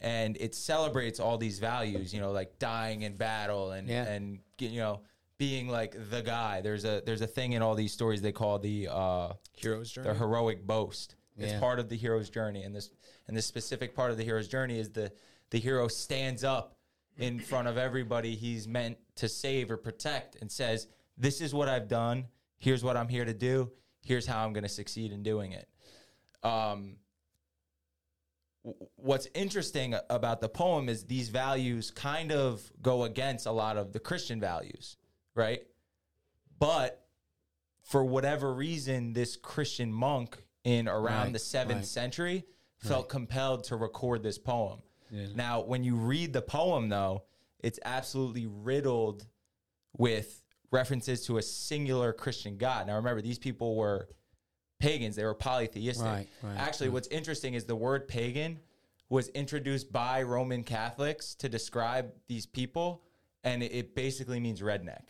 and it celebrates all these values. You know, like dying in battle and Yeah. and you know being like the guy. There's a there's a thing in all these stories they call the uh, Hero's journey. the heroic boast. It's Yeah. part of the hero's journey, and this and this specific part of the hero's journey is the the hero stands up in front of everybody he's meant to save or protect and says, "This is what I've done. Here's what I'm here to do. Here's how I'm going to succeed in doing it." Um, what's interesting about the poem is these values kind of go against a lot of the Christian values, right? But for whatever reason, this Christian monk in around Right, the seventh right. century felt compelled to record this poem. Yeah. Now, when you read the poem, though, it's absolutely riddled with references to a singular Christian God. Now remember, these people were pagans; they were polytheistic. Right, right, Actually, what's interesting is the word pagan was introduced by Roman Catholics to describe these people, and it, basically means redneck.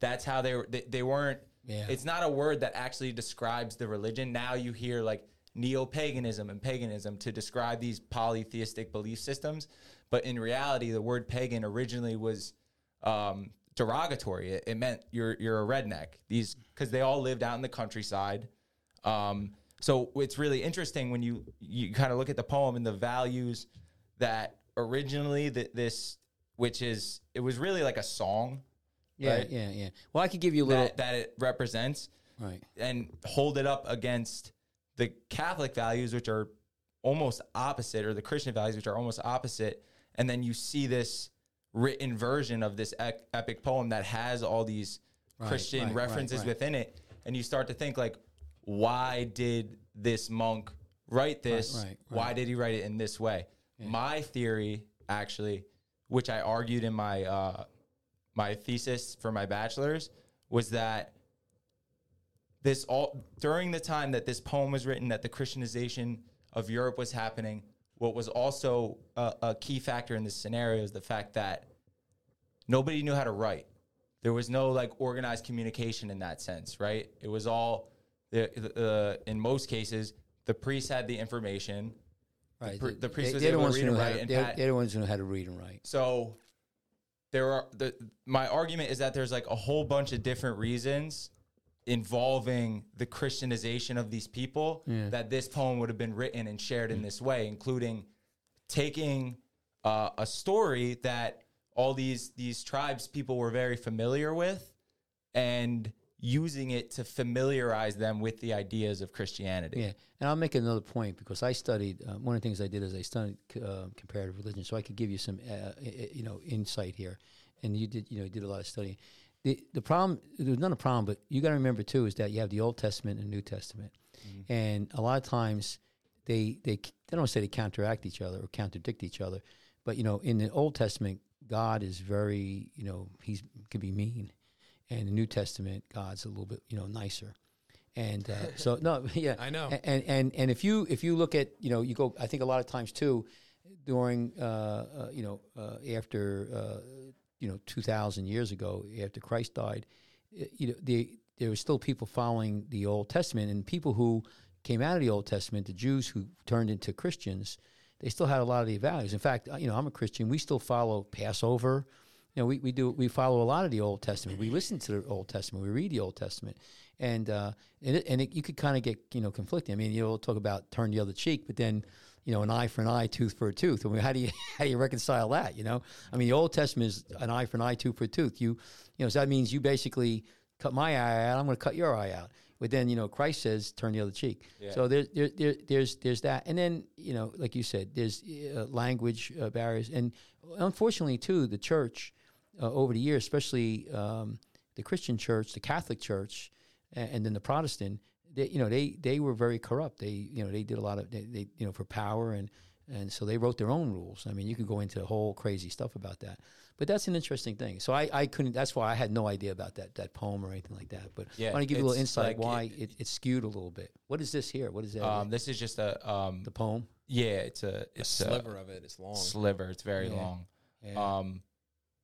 That's how they were. They, they weren't. Yeah. It's not a word that actually describes the religion. Now you hear like neo paganism and paganism to describe these polytheistic belief systems, but in reality, the word pagan originally was um, derogatory. It, it meant you're you're a redneck. These because they all lived out in the countryside. Um, so it's really interesting when you you kind of look at the poem and the values that originally this, which is it was really like a song Yeah, right? yeah, yeah. Well, I could give you a little. that, that it represents right. and hold it up against the Catholic values, which are almost opposite, or the Christian values, which are almost opposite. And then you see this written version of this epic poem that has all these Right, Christian right, references right. within it. And you start to think, like, why did this monk write this? Why did he write it in this way? My theory, actually, which I argued in my uh, my thesis for my bachelor's, was that this all during the time that this poem was written, that the Christianization of Europe was happening. What was also a, a key factor in this scenario is the fact that nobody knew how to write. There was no like organized communication in that sense, right? It was all the, the in most cases the priest had the information. Right. pr- the priest They- was they're able to read and write to- and They're Pat- they're the ones who know how to read and write. So there are the my argument is that there's like a whole bunch of different reasons involving the Christianization of these people Yeah. that this poem would have been written and shared in this way, including taking uh, a story that all these these tribes people were very familiar with and using it to familiarize them with the ideas of Christianity. Yeah, and I'll make another point because I studied. Uh, one of the things I did is I studied uh, comparative religion, so I could give you some, uh, you know, insight here. And you did, you know, you did a lot of studying. The the problem, there's not a problem, but you got to remember too is that you have the Old Testament and New Testament, and a lot of times they they they don't say they counteract each other or contradict each other, but you know, in the Old Testament, God is very, you know, he's can be mean, and the New Testament, God's a little bit, you know, nicer. And uh, so no, yeah, I know. And and and if you if you look at you know you go I think a lot of times too during uh, uh, you know uh, after uh, you know two thousand years ago after Christ died, you know the there were still people following the Old Testament and people who came out of the Old Testament, the Jews who turned into Christians, they still had a lot of the values. In fact, uh, you know I'm a Christian. We still follow Passover. Know, we, we do we follow a lot of the Old Testament. We listen to the Old Testament. We read the Old Testament, and uh, and, it, and it, you could kind of get you know conflicting. I mean, you know, talk about turn the other cheek, but then you know, an eye for an eye, tooth for a tooth. I mean, how do you how do you reconcile that? You know, I mean, the Old Testament is an eye for an eye, tooth for a tooth. You you know, so that means you basically cut my eye out. I'm going to cut your eye out. But then you know, Christ says turn the other cheek. So there, there, there, there's there's that, and then you know, like you said, there's uh, language uh, barriers, and unfortunately too, the church uh, over the years, especially um, the Christian church, the Catholic church, and, and then the Protestant, they, you know, they they were very corrupt. They you know they did a lot of they, they you know for power and and so they wrote their own rules. I mean, you could go into the whole crazy stuff about that, but that's an interesting thing. So I, I couldn't. That's why I had no idea about that that poem or anything like that. But Yeah, I want to give you a little insight like why it- it, it's skewed a little bit. What is this here? What is that? Um, this is just a um, the poem. yeah, it's a it's a sliver of it. it is long. sliver. It's very Yeah. long. Yeah. Um,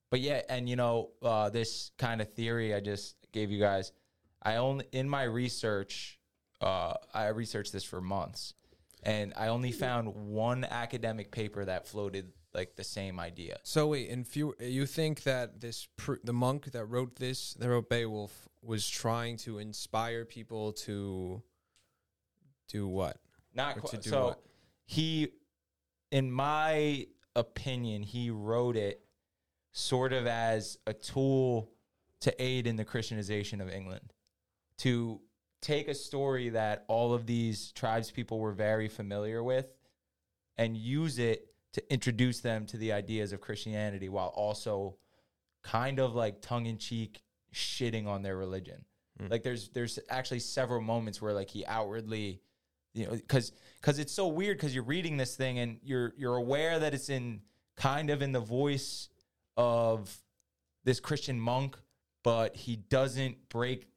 but yeah, and you know, uh, this kind of theory I just gave you guys, I only in my research, uh, I researched this for months, and I only found one academic paper that floated like the same idea. So wait, and few, you think that this pr- the monk that wrote this, that wrote Beowulf, was trying to inspire people to do what? Not qu- to do so. what? He, in my opinion, he wrote it sort of as a tool to aid in the Christianization of England, to take a story that all of these tribes people were very familiar with and use it to introduce them to the ideas of Christianity while also kind of like tongue in cheek shitting on their religion. Mm. Like there's there's actually several moments where like he outwardly you know because because it's so weird because you're reading this thing and you're you're aware that it's in kind of in the voice of this Christian monk, but he doesn't break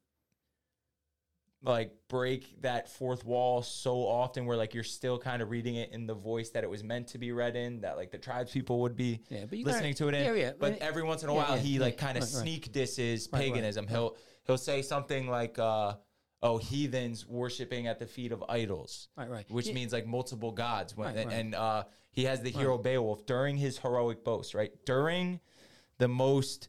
like break that fourth wall so often where like you're still kind of reading it in the voice that it was meant to be read in that like the tribes people would be Yeah, but you gotta- listening to it in. Yeah, yeah, but every once in a while he like kind of right, right. sneak disses Right, right, paganism. He'll he'll say something like uh oh heathens worshiping at the feet of idols Right, right. which Yeah. means like multiple gods when, Right, right. and uh he has the hero beowulf during his heroic boast right during the most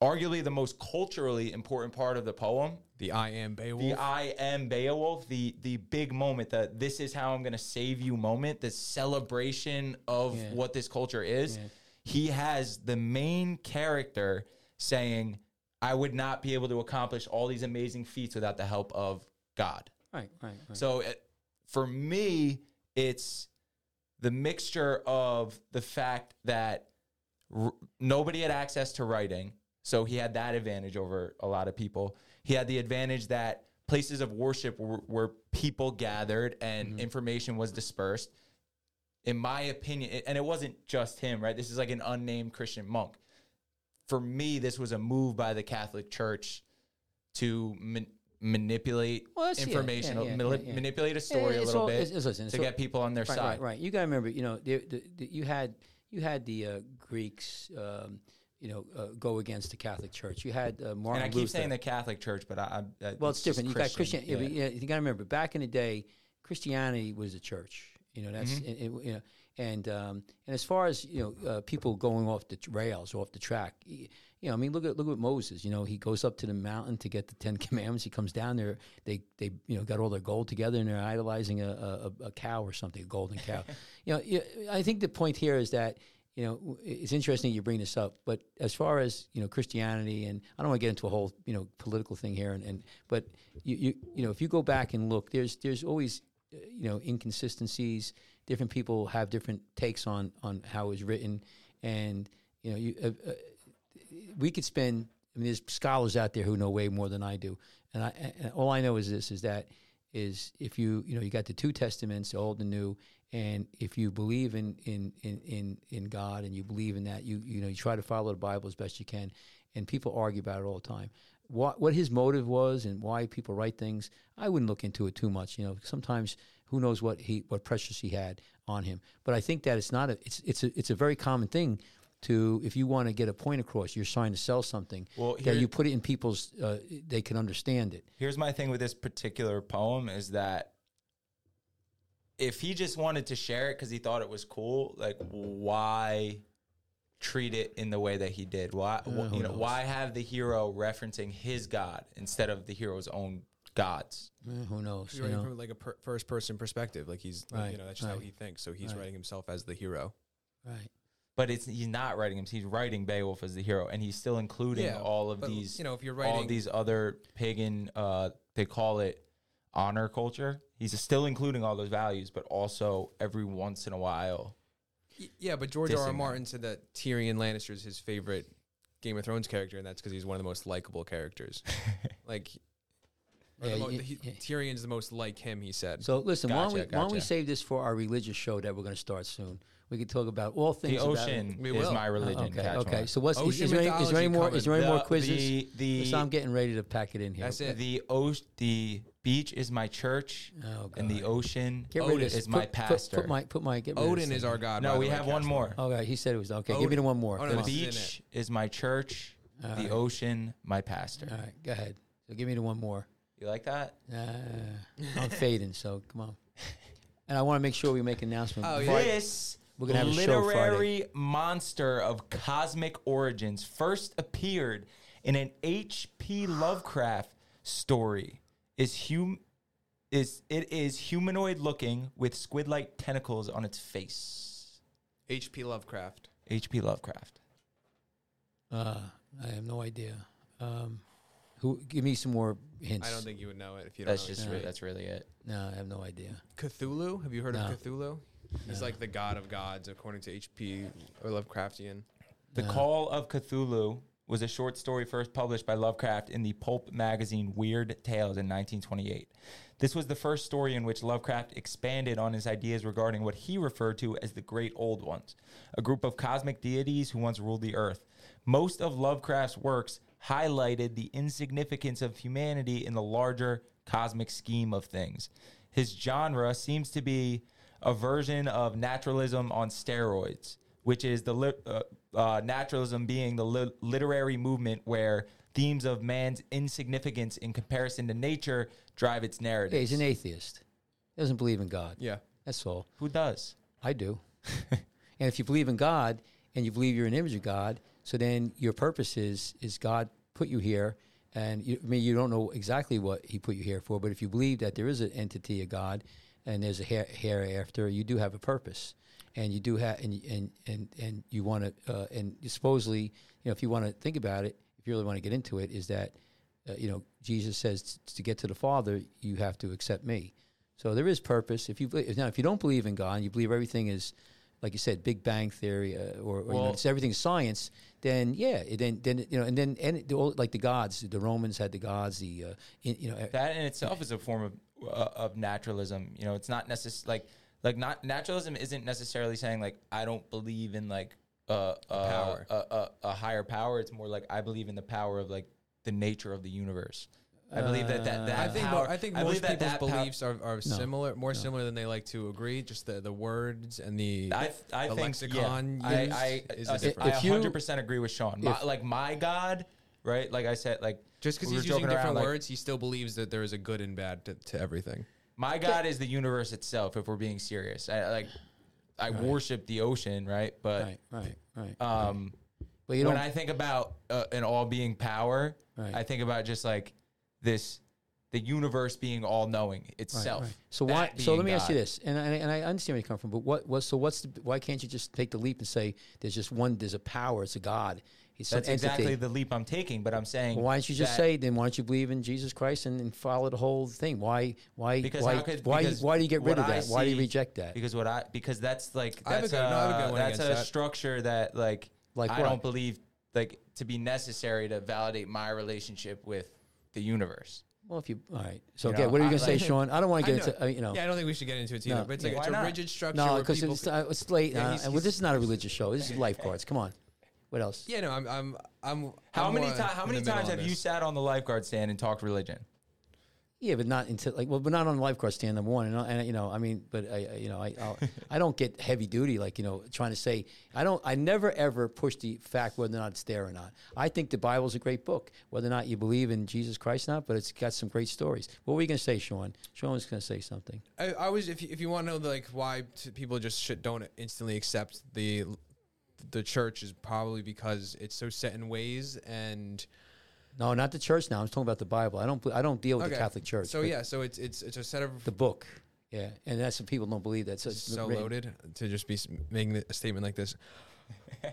arguably the most culturally important part of the poem The I am Beowulf. the I am Beowulf, the the big moment, the this is how I'm gonna save you moment, the celebration of Yeah. what this culture is. Yeah. He has the main character saying, I would not be able to accomplish all these amazing feats without the help of God. Right, right, right. So it, for me, it's the mixture of the fact that r- nobody had access to writing. So he had that advantage over a lot of people. He had the advantage that places of worship were, where people gathered and mm-hmm. information was dispersed. In my opinion, and it wasn't just him, right? This is like an unnamed Christian monk. For me, this was a move by the Catholic Church to man- manipulate Well, information, yeah, yeah, yeah, yeah. manipulate a story a little all- bit it's- it's- listen, to so- get people on their right, side. Right, right. You got to remember, you know, the, the, the, you had you had the uh, Greeks, um, you know, uh, go against the Catholic Church. You had uh, Martin And I keep Luther. saying the Catholic Church, but I, I Well, it's, just different. You got Christian. Christian. yeah. but, yeah, you got to remember, back in the day, Christianity was a church. You know, that's Mm-hmm. it, it- you know, and um, and as far as you know, uh, people going off the rails, off the track. You know, I mean, look at look at Moses. You know, he goes up to the mountain to get the Ten Commandments. He comes down there. They they you know got all their gold together, and they're idolizing a, a, a cow or something, a golden cow. you know, I think the point here is that you know, it's interesting you bring this up, but as far as you know, Christianity, and I don't want to get into a whole you know political thing here, and, and but you, you you know, if you go back and look, there's there's always uh, you know inconsistencies. Different people have different takes on on how it was written, and you know, you uh, uh, we could spend. I mean, there's scholars out there who know way more than I do, and I and all I know is this: is that is if you you know you got the two testaments, old and new, and if you believe in in in in, in God and you believe in that, you you know you try to follow the Bible as best you can, and people argue about it all the time. What what his motive was and why people write things, I wouldn't look into it too much. You know, sometimes who knows what he what pressures he had on him. But I think that it's not a it's it's a it's a very common thing to if you want to get a point across, you're trying to sell something Well, that you put it in people's uh, they can understand it. Here's my thing with this particular poem is that if he just wanted to share it because he thought it was cool, like why treat it in the way that he did? Why Uh, you know why have the hero referencing his god instead of the hero's own gods? Eh, who knows? He's You writing know? from like a per- first person perspective. Like he's, like, Right, you know, that's just how he thinks. So he's Right. writing himself as the hero. Right. But it's he's not writing him. He's writing Beowulf as the hero, and he's still including Yeah, all of but, these. you know, if you're all writing- of these other pagan, uh, they call it honor culture. He's still including all those values, but also every once in a while, Yeah, but George R. R. Martin said that Tyrion Lannister is his favorite Game of Thrones character, and that's because he's one of the most likable characters. like, or Yeah, the mo- y- he- yeah. Tyrion's the most like him. He said. So listen, why, don't we, Gotcha, why don't we save this for our religious show that we're going to start soon? We could talk about all things. the about- ocean We is will. my Uh, religion. okay. Kachmar. Okay. So what's is, is, there any, is there any mythology more? Is there any more quizzes? The the, so I'm getting ready to pack it in here. That's it. the ocean, the beach is my church, Oh, and the ocean Get rid of Odin this. is my put, pastor. Put, put my put my. Get rid of Odin this is our god. no, we way, have one Kachmar. more. Okay, he said it was okay. Give me the one more. Oh, no, the on. this is in beach is my church. The ocean, my pastor. All right, go ahead. So give me the one more. You like that? Uh, I'm fading, so come on. And I want to make sure we make an announcement. Oh, before This We're gonna have a show literary monster of cosmic origins first appeared in an H.P. Lovecraft story. Is hum is it is humanoid looking with squid-like tentacles on its face. H.P. Lovecraft. H.P. Lovecraft. Uh, I have no idea. Um, who? Give me some more hints. I don't think you would know it if you don't That's know. just his re- that's really it. No, I have no idea. Cthulhu. Have you heard No. of Cthulhu? He's like the god of gods, according to H.P. or Lovecraftian. The No. Call of Cthulhu was a short story first published by Lovecraft in the pulp magazine Weird Tales in 1928. This was the first story in which Lovecraft expanded on his ideas regarding what he referred to as the Great Old Ones, a group of cosmic deities who once ruled the earth. Most of Lovecraft's works highlighted the insignificance of humanity in the larger cosmic scheme of things. His genre seems to be a version of naturalism on steroids, which is the li- uh, uh, naturalism being the li- literary movement where themes of man's insignificance in comparison to nature drive its narrative. Yeah, he's an atheist. He doesn't believe in God. Yeah. That's all. Who does? I do. and if you believe in God and you believe you're an image of God, so then your purpose is is God put you here, and you, I mean you don't know exactly what He put you here for, but if you believe that there is an entity of God and there's a here, hereafter, you do have a purpose, and you do have and and and and you want to uh, and supposedly you know if you want to think about it, if you really want to get into it, is that uh, you know Jesus says t- to get to the Father, you have to accept me. So there is purpose. If you believe, now, if you don't believe in God, and you believe everything is, like you said, Big Bang theory, uh, or, or you know, it's everything's science, then yeah, then then you know, and then and the like the gods, the Romans had the gods, the uh, in, you know, That in itself is a form of uh, of naturalism. You know, it's not necessarily like like not naturalism isn't necessarily saying like I don't believe in like uh, uh, power. a, a, a higher power. It's more like I believe in the power of like the nature of the universe. I believe that that, that I think power, I think I most believe that people's that pow- beliefs are, are similar, more similar than they like to agree. Just the, the words and the I, I the think lexicon yeah, used I I, is uh, a I difference. 100% agree with Sean. My, if- like my God, right? Like I said, like Just because we he's using joking around, different like, words, he still believes that there is a good and bad to, to everything. My God is the universe itself. If we're being serious, I like I worship the ocean, right? But right, right, right. um, but you when don't. I think about uh, an all-being power, Right. I think about just like this, the universe being all-knowing itself. right. So That why? So let me ask you this, and I, and I understand where you come from, but what? what so what's the? Why can't you just take the leap and say there's just one? There's a power. It's a God. Some That's exactly the leap I'm taking. But I'm saying, Well, why don't you just say then? Why don't you believe in Jesus Christ and, and follow the whole thing? Why? Why? Because why? could, why? because why do you get rid of that? I why do you reject that? Because what I because that's like a that's good- no, a that's a that. structure that like Like I what? don't believe like to be necessary to validate my relationship with the universe. well, if you all right. So You okay, know, what are you I- going to say, like- Sean? I don't want to get into uh, you know. Yeah, I don't think we should get into it either. No. but it's like Yeah, it's a not? rigid structure. no, where because people, it's, uh, it's late, Yeah, uh, he's- and well, this is not a religious show. This is lifeguards. Come on. What else? yeah, no, I'm, I'm, I'm. How I'm many more times? How in many the middle times on have you this. sat on the lifeguard stand and talked religion? Yeah, but not until like well, but not on the lifeguard stand number one. And, and you know, I mean, but I, I- you know, I I'll, I don't get heavy duty like you know trying to say I don't. I never ever push the fact whether or not it's there or not. I think the Bible's a great book, whether or not you believe in Jesus Christ or not. But it's got some great stories. What were you going to say, Sean? Sean was going to say something. I, I was if you, if you want to know like why people just should, don't instantly accept the the church is probably because it's so set in ways and No, not the church. Now I'm talking about the Bible. I don't. I don't deal with the Catholic Church. So yeah, so it's it's it's a set of the book. Yeah, and that's what people don't believe. That's It's so loaded to just be making a statement like this.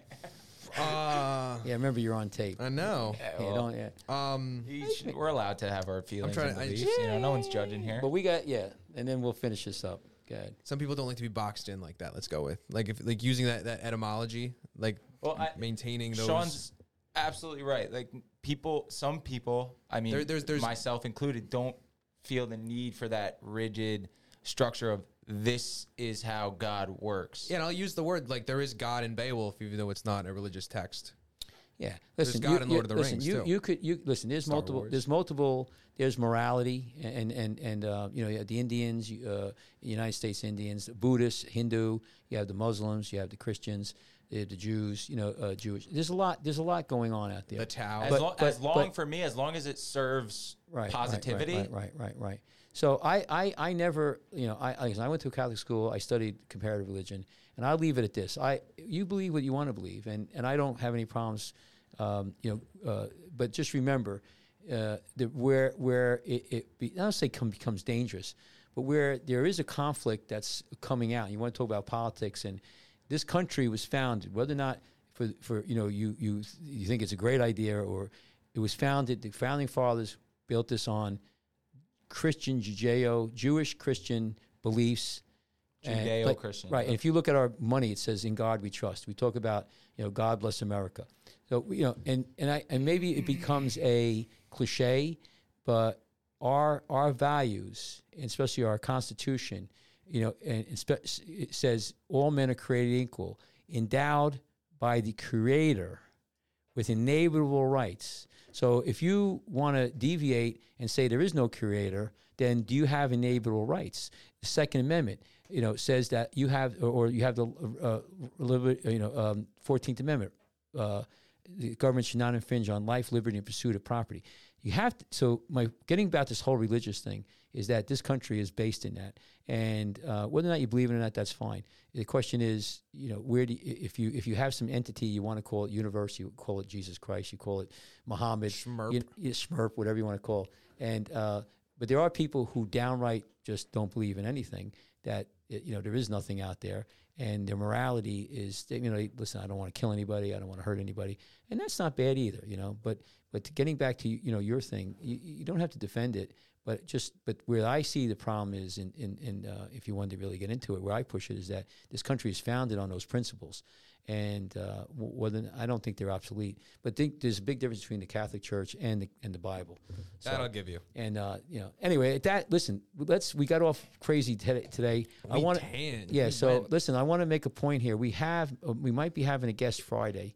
uh, Yeah, remember you're on tape. I know. Yeah, don't, yeah. Um, Each- we're allowed to have our feelings trying and to- I- beliefs. you know, no one's judging here. But we got yeah, and then we'll finish this up. Good. some people don't like to be boxed in like that. Let's go with like if like using that that etymology, like Well, I- maintaining those. Sean's absolutely right. Like people, some people, I mean, There- there's- there's- myself included, don't feel the need for that rigid structure of this is how God works. yeah, and I'll use the word like there is God in Beowulf, even though it's not a religious text. Yeah, There's listen. God you, in you- Lord of the listen, Rings, You too. you could you listen. There's Star multiple. Wars. There's multiple. There's morality and and and uh, you know you have the Indians, uh, United States Indians, Buddhists, Hindu. You have the Muslims. You have the Christians. You the Jews. You know, uh, Jewish. There's a lot. There's a lot going on out there. The Tao. As, But- lo- but- as long but- for me, as long as it serves right, right, positivity, Right, right, right, right, right. So I, I, I never, you know, I, I, I went to a Catholic school. I studied comparative religion, and I'll leave it at this: I, you believe what you want to believe, and and I don't have any problems, um, you know. Uh, but just remember, uh, that where where it, it be, I don't say come, becomes dangerous, but where there is a conflict that's coming out. You want to talk about politics, and this country was founded, whether or not for for you know you you you think it's a great idea or it was founded. The founding fathers built this on Christian, Judeo, Jewish Christian beliefs. Judeo-Christian. Right. And if you look at our money, it says, in God we trust. We talk about, you know, God bless America. So you know, and and I and maybe it becomes a cliche, but our our values, especially our Constitution, you know, and it says all men are created equal, endowed by the Creator with inalienable rights. So if you want to deviate and say there is no creator, then do you have inalienable rights? The Second Amendment, you know, says that you have, or, you have the, uh, you know, um, Fourteenth Amendment. Uh, the government should not infringe on life, liberty, and pursuit of property. You have to. So, my getting about this whole religious thing is that this country is based in that, and uh, whether or not you believe it or not, that's fine. The question is, you know, where do you, if you if you have some entity you want to call it universe, you call it Jesus Christ, you call it Muhammad, Schmerp. you, you, Smurp, whatever you want to call, it. and uh, but there are people who downright just don't believe in anything. That you know there is nothing out there, and their morality is you know listen, I don't want to kill anybody, I don't want to hurt anybody, and that's not bad either, you know. But but getting back to you know your thing, you, you don't have to defend it, but just but where I see the problem is in in, in uh, if you wanted to really get into it, where I push it is that this country is founded on those principles, and uh, whether I don't think they're obsolete, but think there's a big difference between the Catholic Church and the and the Bible. So- That I'll give you. and uh, you know, anyway, that listen, let's we got off crazy today. today. I We want can. yeah. We So went. listen, I want to make a point here. We have uh, we might be having a guest Friday,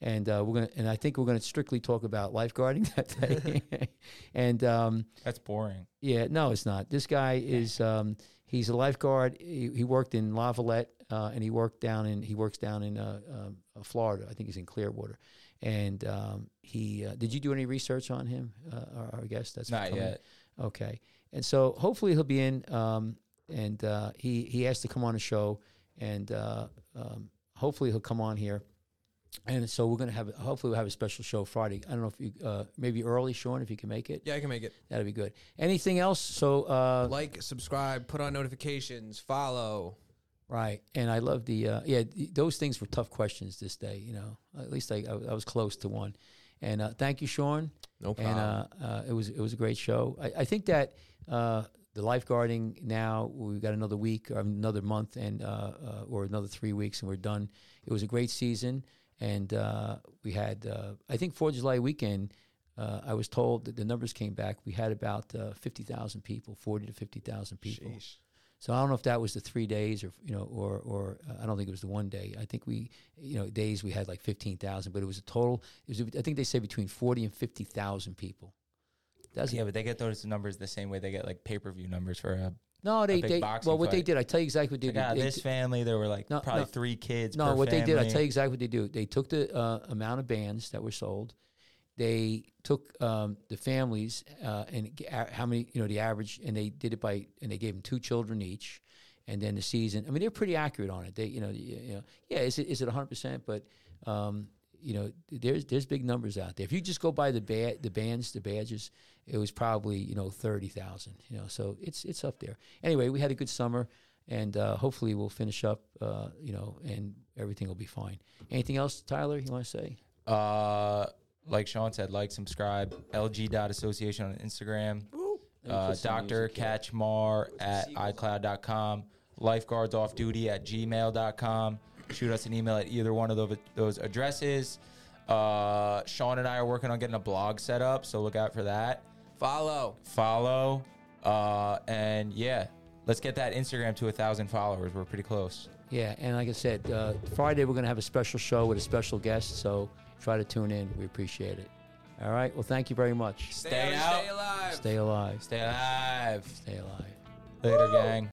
and uh, we're gonna and I think we're gonna strictly talk about lifeguarding that day. and um, That's boring. yeah, no, it's not. This guy is um, he's a lifeguard. He, he worked in Lavalette, uh, and he worked down in he works down in uh, um, uh, Florida. I think he's in Clearwater. And um, he uh, did you do any research on him? Uh, our, our guest that's Not coming? yet. Okay, and so hopefully he'll be in. Um, and uh, he he has to come on the show, and uh, um, hopefully he'll come on here. And so we're gonna have hopefully we'll have a special show Friday. I don't know if you uh, maybe early, Sean, if you can make it. Yeah, I can make it. That'd be good. Anything else? So uh, Like, subscribe, put on notifications, follow. right, and I love the uh, yeah. Those things were tough questions this day. You know, at least I, I, I was close to one. And uh, thank you, Sean. No problem. And uh, uh, it was it was a great show. I, I think that uh, the lifeguarding now we've got another week or another month and uh, uh, or another three weeks and we're done. It was a great season, and uh, we had uh, I think Fourth of July weekend. Uh, I was told that the numbers came back. We had about uh, fifty thousand people, forty to fifty thousand people. Sheesh. So I don't know if that was the three days or you know or or uh, I don't think it was the one day. I think we you know days we had like fifteen thousand, but it was a total. It was I think they say between forty and fifty thousand people. That's Yeah, but they get those numbers the same way they get like pay per view numbers for a. no, they they well what they did. I tell you exactly what they Like, did. ah, They this family, there were like No, probably no. three kids. no, what they did. I tell you exactly what they do. They took the uh, amount of bands that were sold. They took um, the families uh, and how many you know the average, and they did it by and they gave them two children each, and then the season. I mean, they're pretty accurate on it. They you know you, you know yeah is it is it one hundred percent? But um, you know there's there's big numbers out there. If you just go by the ba- the bands, the badges, it was probably you know thirty thousand. You know, so it's it's up there. Anyway, we had a good summer. And uh, hopefully we'll finish up, uh, you know, and everything will be fine. Anything else, Tyler? You want to say? Uh, like Sean said, like, subscribe. LG.association on Instagram. Uh, Dr. music here. Kachmar at iCloud.com. Lifeguards off duty at gmail.com. Shoot us an email at either one of those, those addresses. Uh, Sean and I are working on getting a blog set up, so look out for that. Follow. Follow. Uh, and yeah, let's get that Instagram to a thousand followers. We're pretty close. Yeah, and like I said, uh, Friday we're going to have a special show with a special guest, so try to tune in. We appreciate it. All right. Well, thank you very much. Stay out. out. Stay alive. Stay alive. Stay alive. Stay alive. Later, gang.